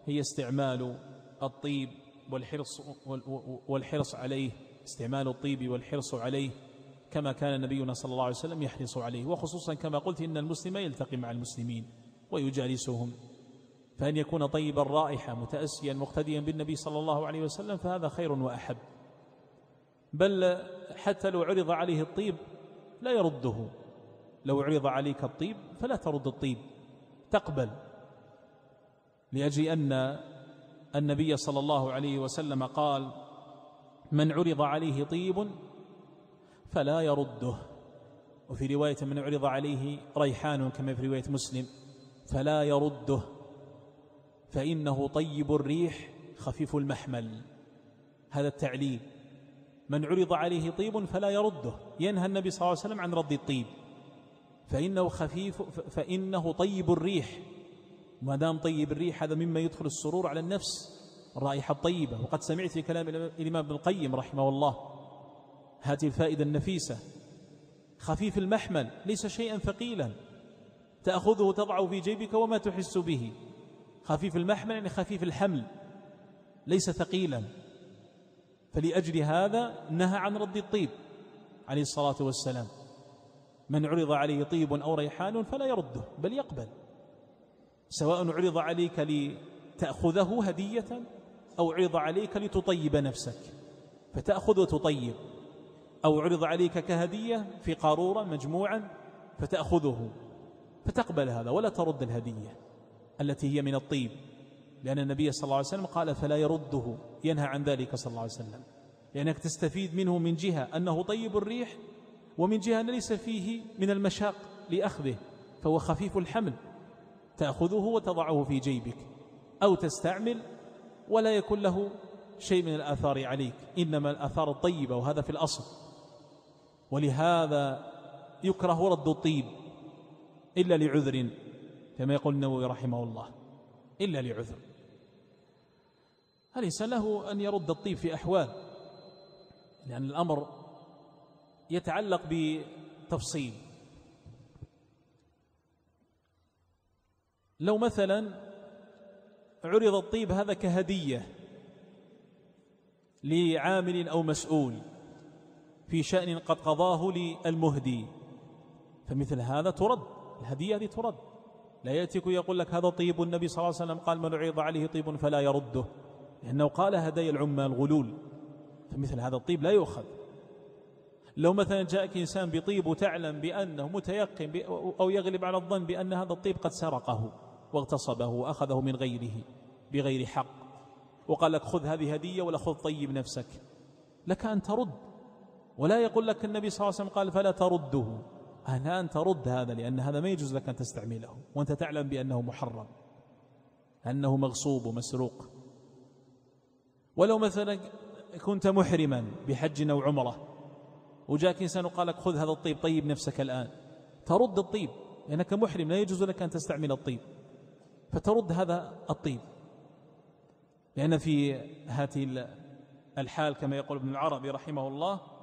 هي استعمال الطيب والحرص والحرص عليه استعمال الطيب والحرص عليه. كما كان نبينا صلى الله عليه وسلم يحرص عليه وخصوصا كما قلت إن المسلم يلتقي مع المسلمين ويجالسهم. فأن يكون طيب الرائحة متأسيا مقتديا بالنبي صلى الله عليه وسلم فهذا خير وأحب. بل حتى لو عرض عليه الطيب لا يرده. لو عرض عليك الطيب فلا ترد الطيب. تقبل. لأجل أن النبي صلى الله عليه وسلم قال من عرض عليه طيب فلا يرده. وفي رواية من عرض عليه ريحان كما في رواية مسلم فلا يرده. فإنه طيب الريح خفيف المحمل. هذا التعليل. من عرض عليه طيب فلا يرده. ينهى النبي صلى الله عليه وسلم عن رد الطيب. فإنه خفيف فإنه طيب الريح. ما دام طيب الريح هذا مما يدخل السرور على النفس. الرائحة الطيبة وقد سمعت في كلام الإمام ابن القيم رحمه الله. هذه الفائدة النفيسة. خفيف المحمل ليس شيئا ثقيلا. تأخذه تضعه في جيبك وما تحس به. خفيف المحمل يعني خفيف الحمل ليس ثقيلا. فلأجل هذا نهى عن رد الطيب عليه الصلاة والسلام. من عرض عليه طيب أو ريحان فلا يرده بل يقبل. سواء عرض عليك لتأخذه هدية أو عرض عليك لتطيب نفسك فتأخذ وتطيب. أو عرض عليك كهدية في قارورة مجموعا فتأخذه فتقبل هذا ولا ترد الهدية التي هي من الطيب. لأن النبي صلى الله عليه وسلم قال فلا يرده ينهى عن ذلك صلى الله عليه وسلم. لأنك تستفيد منه من جهة أنه طيب الريح ومن جهة ليس فيه من المشاق لأخذه فهو خفيف الحمل. تأخذه وتضعه في جيبك أو تستعمل ولا يكون له شيء من الآثار عليك إنما الآثار الطيبة وهذا في الأصل. ولهذا يكره رد الطيب إلا لعذر كما يقول النووي رحمه الله إلا لعذر. أليس له أن يرد الطيب في أحوال؟ لأن الأمر يتعلق بتفصيل. لو مثلا عرض الطيب هذا كهدية لعامل أو مسؤول في شأن قد قضاه للمهدي. فمثل هذا ترد الهدية هذه ترد. لا يأتيك يقول لك هذا طيب النبي صلى الله عليه وسلم قال من عرض عليه طيب فلا يرده. لأنه قال هدايا العمال غلول فمثل هذا الطيب لا يؤخذ. لو مثلا جاءك إنسان بطيب وتعلم بأنه متيقن أو يغلب على الظن بأن هذا الطيب قد سرقه واغتصبه وأخذه من غيره بغير حق. وقال لك خذ هذه هدية ولا خذ طيب نفسك. لك أن ترد. ولا يقول لك النبي صلى الله عليه وسلم قال فلا ترده. الآن ترد هذا لأن هذا ما يجوز لك أن تستعمله وأنت تعلم بأنه محرم أنه مغصوب ومسروق. ولو مثلا كنت محرما بحج أو عمرة وجاءك إنسان وقال لك خذ هذا الطيب طيب نفسك الآن. ترد الطيب لأنك محرم لا يجوز لك أن تستعمل الطيب. فترد هذا الطيب. لأن في هذه الحال كما يقول ابن العربي رحمه الله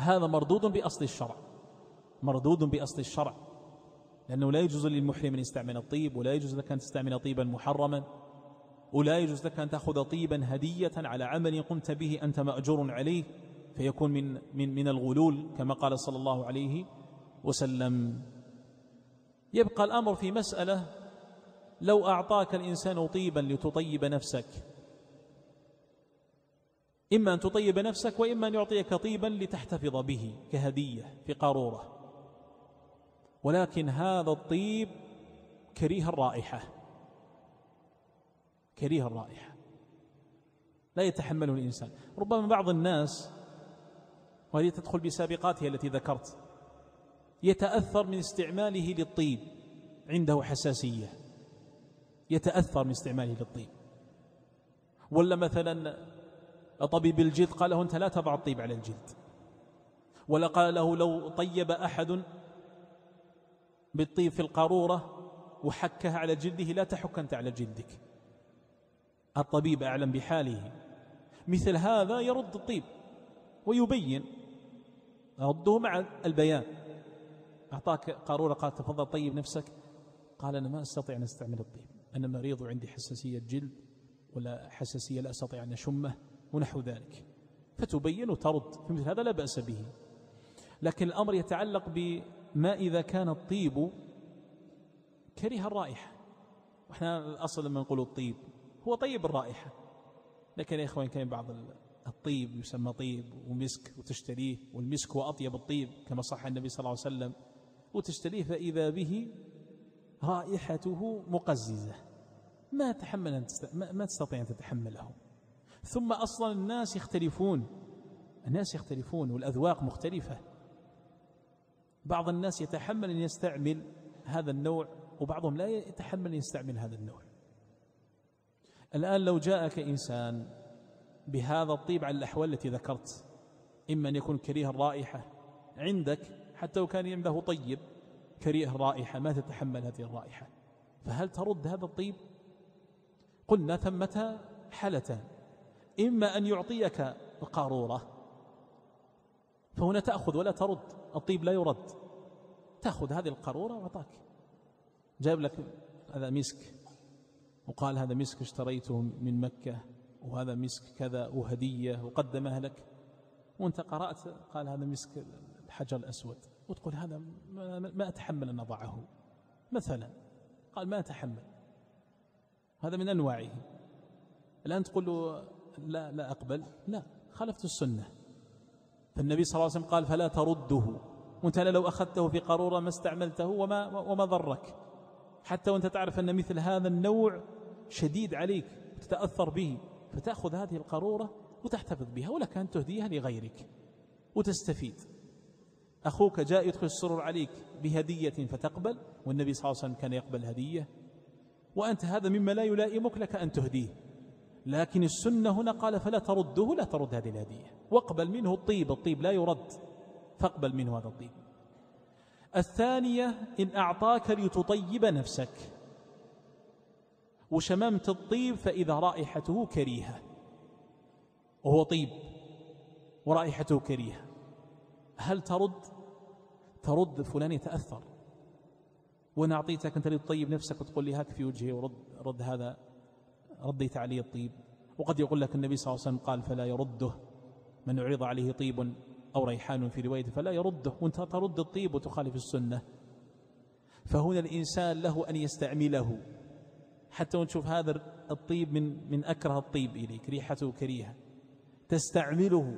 هذا مردود بأصل الشرع. مردود بأصل الشرع. لأنه لا يجوز للمحرم أن يستعمل الطيب ولا يجوز لك أن تستعمل طيبا محرما ولا يجوز لك أن تأخذ طيبا هدية على عمل قمت به أنت مأجور عليه فيكون من, من, من الغلول كما قال صلى الله عليه وسلم. يبقى الأمر في مسألة لو أعطاك الإنسان طيبا لتطيب نفسك إما أن تطيب نفسك وإما أن يعطيك طيبا لتحتفظ به كهدية في قارورة. ولكن هذا الطيب كريه الرائحة كريه الرائحة لا يتحمله الإنسان. ربما بعض الناس وهذه تدخل بسابقاتها التي ذكرت يتأثر من استعماله للطيب. عنده حساسية. يتأثر من استعماله للطيب. ولا مثلا طبيب الجلد قال له أنت لا تضع الطيب على الجلد. ولا قال له لو طيب أحد بالطيب في القارورة وحكها على جلده لا تحك أنت على جلدك. الطبيب أعلم بحاله. مثل هذا يرد الطيب ويبين رده مع البيان. أعطاك قارورة قال تفضل طيب نفسك. قال أنا ما أستطيع أن أستعمل الطيب. أنا مريض وعندي حساسية جلد ولا حساسية لا أستطيع أن أشمه. ونحو ذلك. فتبين وترد فمثل هذا لا بأس به. لكن الأمر يتعلق بما إذا كان الطيب كره الرائحة. وإحنا الأصل لما نقول الطيب هو طيب الرائحة. لكن يا إخوان كان بعض الطيب يسمى طيب ومسك وتشتريه والمسك هو أطيب الطيب كما صح النبي صلى الله عليه وسلم. وتشتريه فإذا به رائحته مقززة. ما تحمل. ما تستطيع أن تتحمله. ثم أصلا الناس يختلفون. الناس يختلفون والأذواق مختلفة. بعض الناس يتحمل أن يستعمل هذا النوع وبعضهم لا يتحمل أن يستعمل هذا النوع. الآن لو جاءك إنسان بهذا الطيب على الأحوال التي ذكرت إما أن يكون كريه الرائحة عندك حتى لو كان عنده طيب كريه الرائحة ما تتحمل هذه الرائحة؟ فهل ترد هذا الطيب؟ قلنا ثمة حالتان إما أن يعطيك القارورة فهنا تأخذ ولا ترد الطيب لا يرد. تأخذ هذه القارورة وأعطاك. جاب لك هذا مسك وقال هذا مسك اشتريته من مكة وهذا مسك كذا وهدية وقدمها لك. وأنت قرأت قال هذا مسك الحجر الأسود. وتقول هذا ما أتحمل أن أضعه. مثلا قال ما أتحمل. هذا من أنواعه. الآن تقول له لا لا أقبل. لا خالفت السنة. فالنبي صلى الله عليه وسلم قال فلا ترده. وانت لو أخذته في قارورة ما استعملته وما, وما ضرك. حتى وانت تعرف أن مثل هذا النوع شديد عليك وتتأثر به فتأخذ هذه القارورة وتحتفظ بها ولك أن تهديها لغيرك وتستفيد. أخوك جاء يدخل السرور عليك بهدية فتقبل والنبي صلى الله عليه وسلم كان يقبل هدية. وأنت هذا مما لا يلائمك لك أن تهديه. لكن السنة هنا قال فلا ترده لا ترد هذه الهدية. واقبل منه الطيب الطيب لا يرد. فاقبل منه هذا الطيب. الثانية إن أعطاك لتطيب نفسك. وشممت الطيب فإذا رائحته كريهة. وهو طيب. ورائحته كريهة. هل ترد؟ ترد فلان يتأثر. وأنا أعطيتك أنت لتطيب نفسك وتقول لي هاك في وجهي ورد رد هذا. رديت عليه الطيب. وقد يقول لك النبي صلى الله عليه وسلم قال فلا يرده. من عرض عليه طيب أو ريحان في رواية فلا يرده. وانت ترد الطيب وتخالف السنة. فهنا الإنسان له أن يستعمله. حتى ونشوف هذا الطيب من من أكره الطيب إليك. ريحته كريهة. تستعمله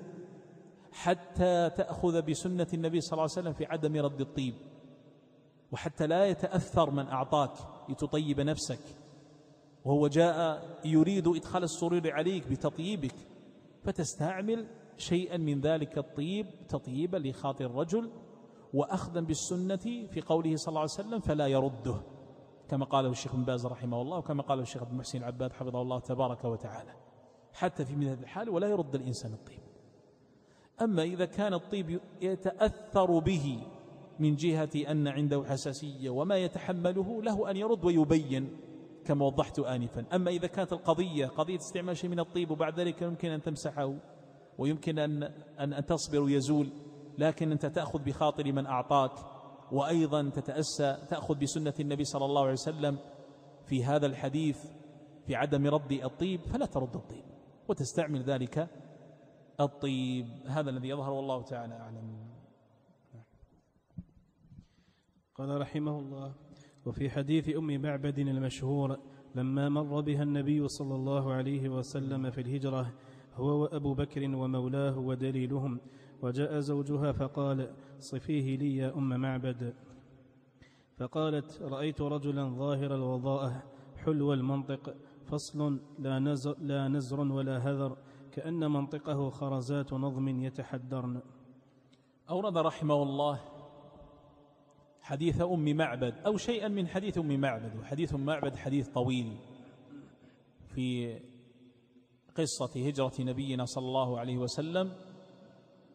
حتى تأخذ بسنة النبي صلى الله عليه وسلم في عدم رد الطيب. وحتى لا يتأثر من أعطاك لتطيب نفسك. وهو جاء يريد إدخال السرور عليك بتطييبك فتستعمل شيئا من ذلك الطيب تطييبا لخاطر الرجل وأخذا بالسنة في قوله صلى الله عليه وسلم فلا يرده كما قاله الشيخ بن باز رحمه الله وكما قاله الشيخ ابن محسن العباد حفظه الله تبارك وتعالى حتى في مثل الحال ولا يرد الإنسان الطيب. أما إذا كان الطيب يتأثر به من جهة أن عنده حساسية وما يتحمله له أن يرد ويبين كما وضحت آنفا. أما إذا كانت القضية قضية استعمال شيء من الطيب وبعد ذلك يمكن أن تمسحه ويمكن أن, أن, أن تصبر ويزول لكن أنت تأخذ بخاطر من أعطاك وأيضا تتأسى تأخذ بسنة النبي صلى الله عليه وسلم في هذا الحديث في عدم رد الطيب فلا ترد الطيب وتستعمل ذلك الطيب. هذا الذي يظهر والله تعالى أعلم. قال رحمه الله وفي حديث أم معبد المشهور لما مر بها النبي صلى الله عليه وسلم في الهجرة هو وأبو بكر ومولاه ودليلهم وجاء زوجها فقال صفيه لي يا أم معبد. فقالت رأيت رجلا ظاهر الوضاءة حلو المنطق فصل لا نزر, لا نزر ولا هذر كأن منطقه خرزات نظم يتحدرن. أورد رحمه الله حديث أم معبد أو شيئا من حديث أم معبد وحديث أم معبد حديث طويل في قصة هجرة نبينا صلى الله عليه وسلم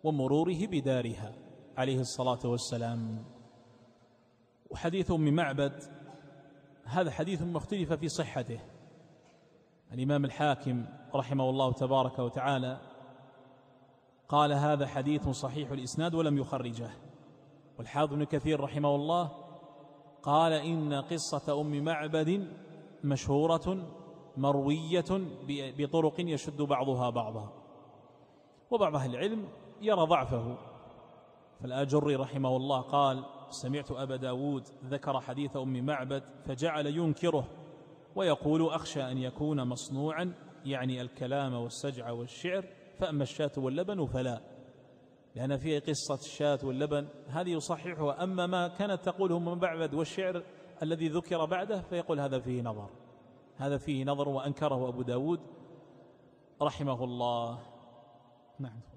ومروره بدارها عليه الصلاة والسلام. وحديث أم معبد هذا حديث مختلف في صحته. الإمام الحاكم رحمه الله تبارك وتعالى قال هذا حديث صحيح الإسناد ولم يخرجه. والحافظ بن كثير رحمه الله قال إن قصة أم معبد مشهورة مروية بطرق يشد بعضها بعضا. وبعض أهل العلم يرى ضعفه. فالآجري رحمه الله قال سمعت أبا داود ذكر حديث أم معبد فجعل ينكره ويقول أخشى أن يكون مصنوعا يعني الكلام والسجع والشعر فأما الشاة واللبن فلا. لأن فيه قصة الشاة واللبن هذه يصححها. أما ما كانت تقوله من بعد والشعر الذي ذكر بعده فيقول هذا فيه نظر. هذا فيه نظر وأنكره أبو داود رحمه الله. نعم.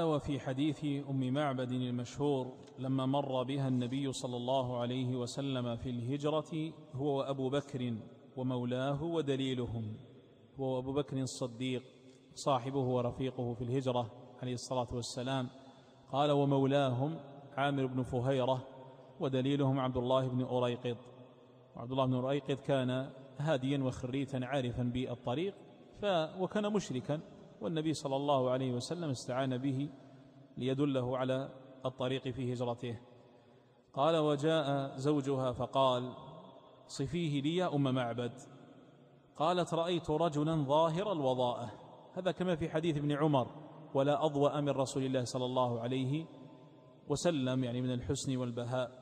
قال وفي حديث أم معبد المشهور لما مر بها النبي صلى الله عليه وسلم في الهجرة هو وأبو بكر ومولاه ودليلهم. هو أبو بكر الصديق صاحبه ورفيقه في الهجرة عليه الصلاة والسلام. قال ومولاهم عامر بن فهيرة ودليلهم عبد الله بن أريقط. وعبد الله بن أريقط كان هاديا وخريتا عارفا بالطريق ف وكان مشركا. والنبي صلى الله عليه وسلم استعان به ليدله على الطريق في هجرته. قال وجاء زوجها فقال صفيه لي يا أم معبد قالت رأيت رجلا ظاهر الوضاءة هذا كما في حديث ابن عمر ولا أضوأ من رسول الله صلى الله عليه وسلم يعني من الحسن والبهاء.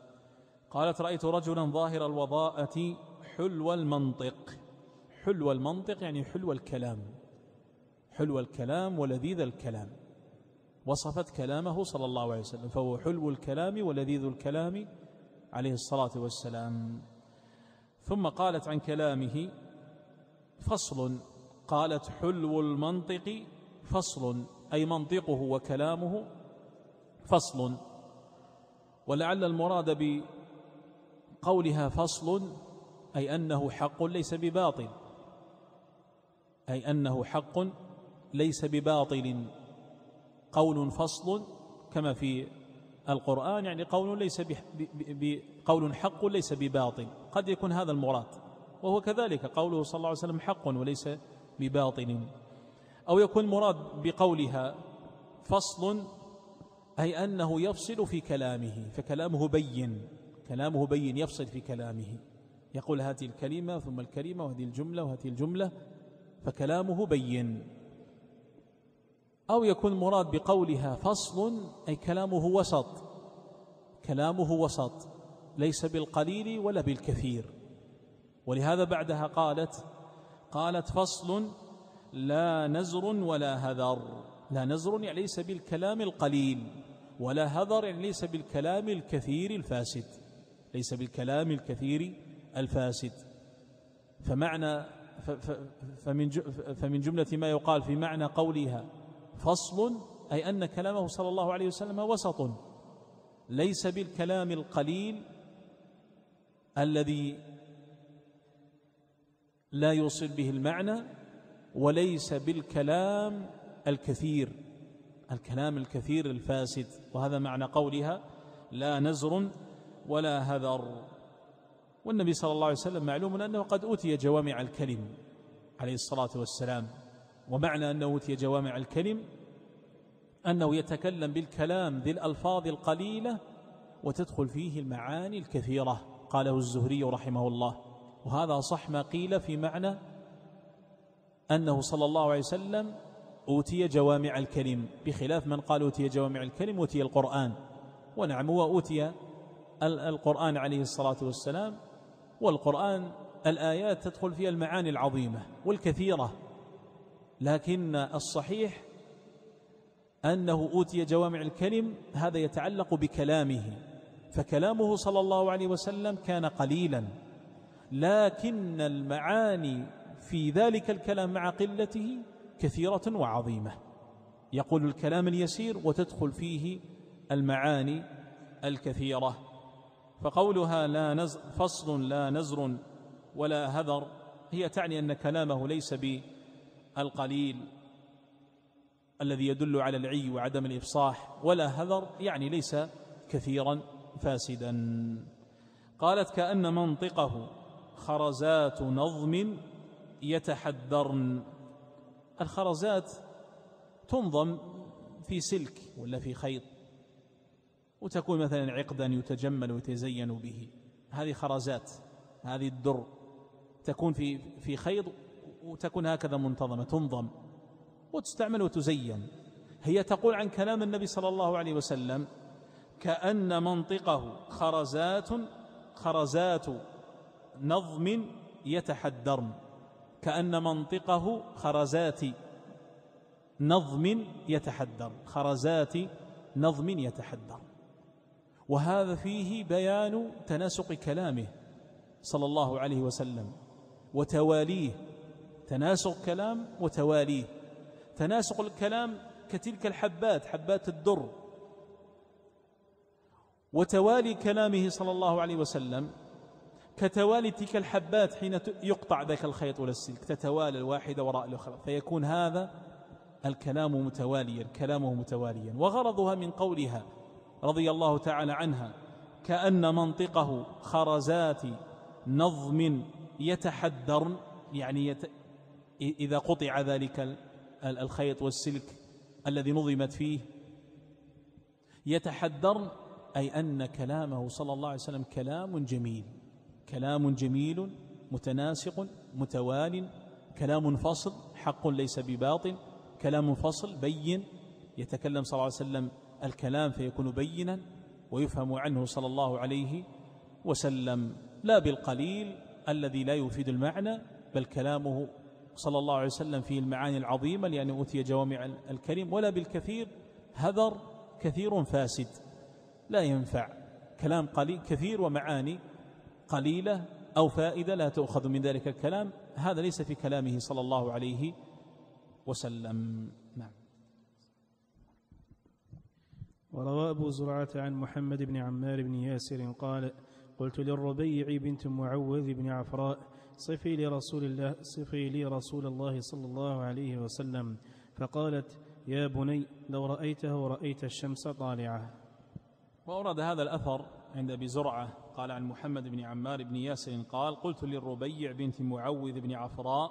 قالت رأيت رجلا ظاهر الوضاءة حلو المنطق حلو المنطق يعني حلو الكلام. حلو الكلام ولذيذ الكلام. وصفت كلامه صلى الله عليه وسلم فهو حلو الكلام ولذيذ الكلام عليه الصلاة والسلام. ثم قالت عن كلامه فصل. قالت حلو المنطق فصل. أي منطقه وكلامه فصل. ولعل المراد بقولها فصل أي أنه حق ليس بباطل. أي أنه حق ليس بباطل. قول فصل كما في القرآن يعني قول ليس بقول حق ليس بباطل. قد يكون هذا المراد. وهو كذلك قوله صلى الله عليه وسلم حق وليس بباطل. أو يكون مراد بقولها فصل أي أنه يفصل في كلامه فكلامه بين كلامه بين يفصل في كلامه. يقول هذه الكلمة ثم الكلمة وهذه الجملة وهذه الجملة فكلامه بين. أو يكون مراد بقولها فصل أي كلامه وسط. كلامه وسط ليس بالقليل ولا بالكثير. ولهذا بعدها قالت قالت فصل لا نزر ولا هذر. لا نزر يعني ليس بالكلام القليل ولا هذر يعني ليس بالكلام الكثير الفاسد. ليس بالكلام الكثير الفاسد. فمعنى فمن فمن جملة ما يقال في معنى قولها فصل أي أن كلامه صلى الله عليه وسلم وسط. ليس بالكلام القليل الذي لا يوصل به المعنى وليس بالكلام الكثير الكلام الكثير الفاسد. وهذا معنى قولها لا نزر ولا هذر. والنبي صلى الله عليه وسلم معلوم أنه قد أوتي جوامع الكلم عليه الصلاة والسلام. ومعنى أنه أوتي جوامع الكلم أنه يتكلم بالكلام ذي الألفاظ القليلة وتدخل فيه المعاني الكثيرة قاله الزهري رحمه الله. وهذا صح ما قيل في معنى أنه صلى الله عليه وسلم أوتي جوامع الكلم بخلاف من قال أوتي جوامع الكلم أوتي القرآن. ونعم وأوتي القرآن عليه الصلاة والسلام. والقرآن الآيات تدخل فيها المعاني العظيمة والكثيرة. لكن الصحيح أنه أوتي جوامع الكلم هذا يتعلق بكلامه فكلامه صلى الله عليه وسلم كان قليلا لكن المعاني في ذلك الكلام مع قلته كثيرة وعظيمة. يقول الكلام اليسير وتدخل فيه المعاني الكثيرة. فقولها لا نزر فصل لا نزر ولا هذر هي تعني أن كلامه ليس بالقليل الذي يدل على العي وعدم الإفصاح ولا هذر يعني ليس كثيرا فاسدا. قالت كأن منطقه خرزات نظم يتحدرن. الخرزات تنظم في سلك ولا في خيط وتكون مثلا عقدا يتجمل ويتزين به. هذه خرزات هذه الدر تكون في في خيط وتكون هكذا منتظمة تنظم وتستعمل وتزين. هي تقول عن كلام النبي صلى الله عليه وسلم كأن منطقه خرزات خرزات نظم يتحدرن. كأن منطقه خرزات نظم يتحدر خرزات نظم يتحدر وهذا فيه بيان تناسق كلامه صلى الله عليه وسلم وتواليه تناسق كلام وتواليه. تناسق الكلام كتلك الحبات حبات الدر. وتوالي كلامه صلى الله عليه وسلم كتوالي تلك الحبات حين يقطع ذاك الخيط ولا السلك تتوالى الواحدة وراء الأخرى. فيكون هذا الكلام متواليا كلامه متواليا. وغرضها من قولها رضي الله تعالى عنها كأن منطقه خرزات نظم يتحدرن يعني. إذا قطع ذلك الخيط والسلك الذي نظمت فيه يتحدرن أي أن كلامه صلى الله عليه وسلم كلام جميل. كلام جميل متناسق متوال. كلام فصل حق ليس بباطل. كلام فصل بين يتكلم صلى الله عليه وسلم الكلام فيكون بينا ويفهم عنه صلى الله عليه وسلم. لا بالقليل الذي لا يفيد المعنى بل كلامه صلى الله عليه وسلم فيه المعاني العظيمة لأن أوتي جوامع الكريم ولا بالكثير هذر كثير فاسد لا ينفع كلام قليل كثير ومعاني قليلة أو فائدة لا تؤخذ من ذلك الكلام هذا ليس في كلامه صلى الله عليه وسلم. نعم. وروى أبو زرعة عن محمد بن عمار بن ياسر قال قلت للربيع بنت معوذ بن عفراء صفي لرسول الله صفي لي رسول الله صلى الله عليه وسلم. فقالت يا بني لو رأيته رأيت الشمس طالعة. وأورد هذا الأثر عند أبي زرعة قال عن محمد بن عمار بن ياسر قال قلت للربيع بنت معوذ بن عفراء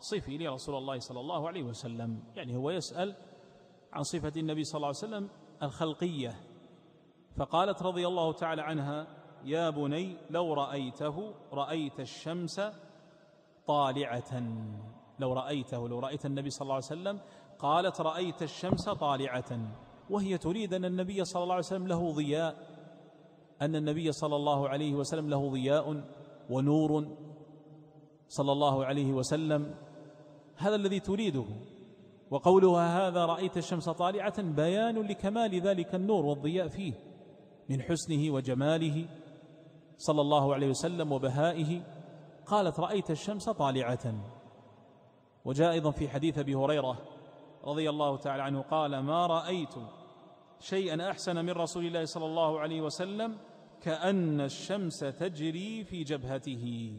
صفي لي رسول الله صلى الله عليه وسلم. يعني هو يسأل عن صفة النبي صلى الله عليه وسلم الخلقية. فقالت رضي الله تعالى عنها يا بني لو رأيته رأيت الشمس طالعة. لو رأيته لو رأيت النبي صلى الله عليه وسلم قالت رأيت الشمس طالعة. وهي تريد أن النبي صلى الله عليه وسلم له ضياء. أن النبي صلى الله عليه وسلم له ضياء ونور صلى الله عليه وسلم. هذا الذي تريده. وقولها هذا رأيت الشمس طالعة بيان لكمال ذلك النور والضياء فيه من حسنه وجماله. صلى الله عليه وسلم وبهائه قالت رأيت الشمس طالعة. وجاء أيضا في حديث أبي هريرة رضي الله تعالى عنه قال ما رأيت شيئا أحسن من رسول الله صلى الله عليه وسلم كأن الشمس تجري في جبهته.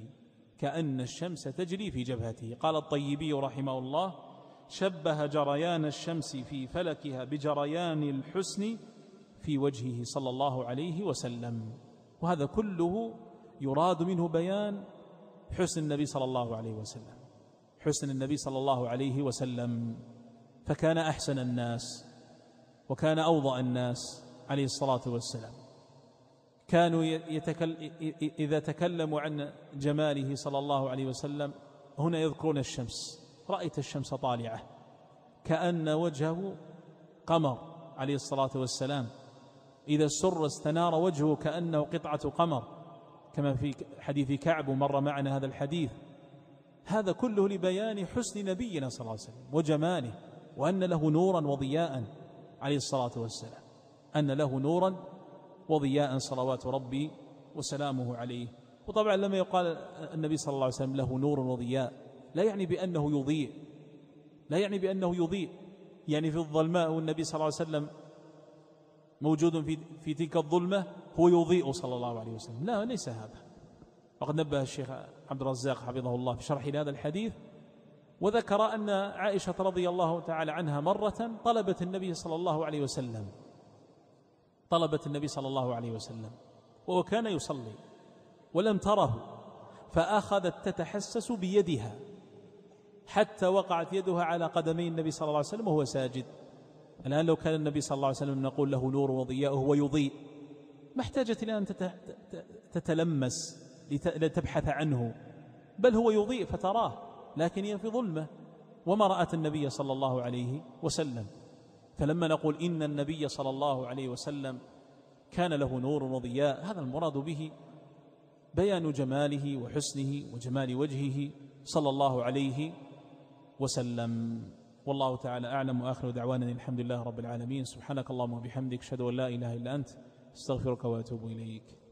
كأن الشمس تجري في جبهته. قال الطيبي رحمه الله شبه جريان الشمس في فلكها بجريان الحسن في وجهه صلى الله عليه وسلم. وهذا كله يراد منه بيان حسن النبي صلى الله عليه وسلم. حسن النبي صلى الله عليه وسلم. فكان أحسن الناس وكان أوضأ الناس عليه الصلاة والسلام. كانوا يتكل إذا تكلموا عن جماله صلى الله عليه وسلم هنا يذكرون الشمس. رأيت الشمس طالعة. كأن وجهه قمر عليه الصلاة والسلام. إذا سر استنار وجهه كأنه قطعة قمر كما في حديث كعب مر معنا هذا الحديث. هذا كله لبيان حسن نبينا صلى الله عليه وسلم وجماله وأن له نورا وضياء عليه الصلاة والسلام. أن له نورا وضياء صلوات ربي وسلامه عليه. وطبعا لما يقال النبي صلى الله عليه وسلم له نور وضياء لا يعني بأنه يضيء لا يعني بأنه يضيء. يعني في الظلماء والنبي صلى الله عليه وسلم موجود في في تلك الظلمة هو يضيء صلى الله عليه وسلم. لا ليس هذا. وقد نبه الشيخ عبد الرزاق حفظه الله في شرح هذا الحديث وذكر أن عائشة رضي الله تعالى عنها مرة طلبت النبي صلى الله عليه وسلم. طلبت النبي صلى الله عليه وسلم وهو كان يصلي ولم تره فأخذت تتحسس بيدها حتى وقعت يدها على قدمي النبي صلى الله عليه وسلم وهو ساجد. الآن لو كان النبي صلى الله عليه وسلم نقول له نور وضياء وهو يضيء ما احتاجت إلى أن تتلمس لتبحث عنه. بل هو يضيء فتراه لكن هي في ظلمة. وما رأت النبي صلى الله عليه وسلم. فلما نقول إن النبي صلى الله عليه وسلم كان له نور وضياء هذا المراد به بيان جماله وحسنه وجمال وجهه صلى الله عليه وسلم. والله تعالى أعلم وآخر دعوانا الحمد لله رب العالمين. سبحانك اللهم وبحمدك أشهد أن لا إله إلا أنت أستغفرك وأتوب إليك.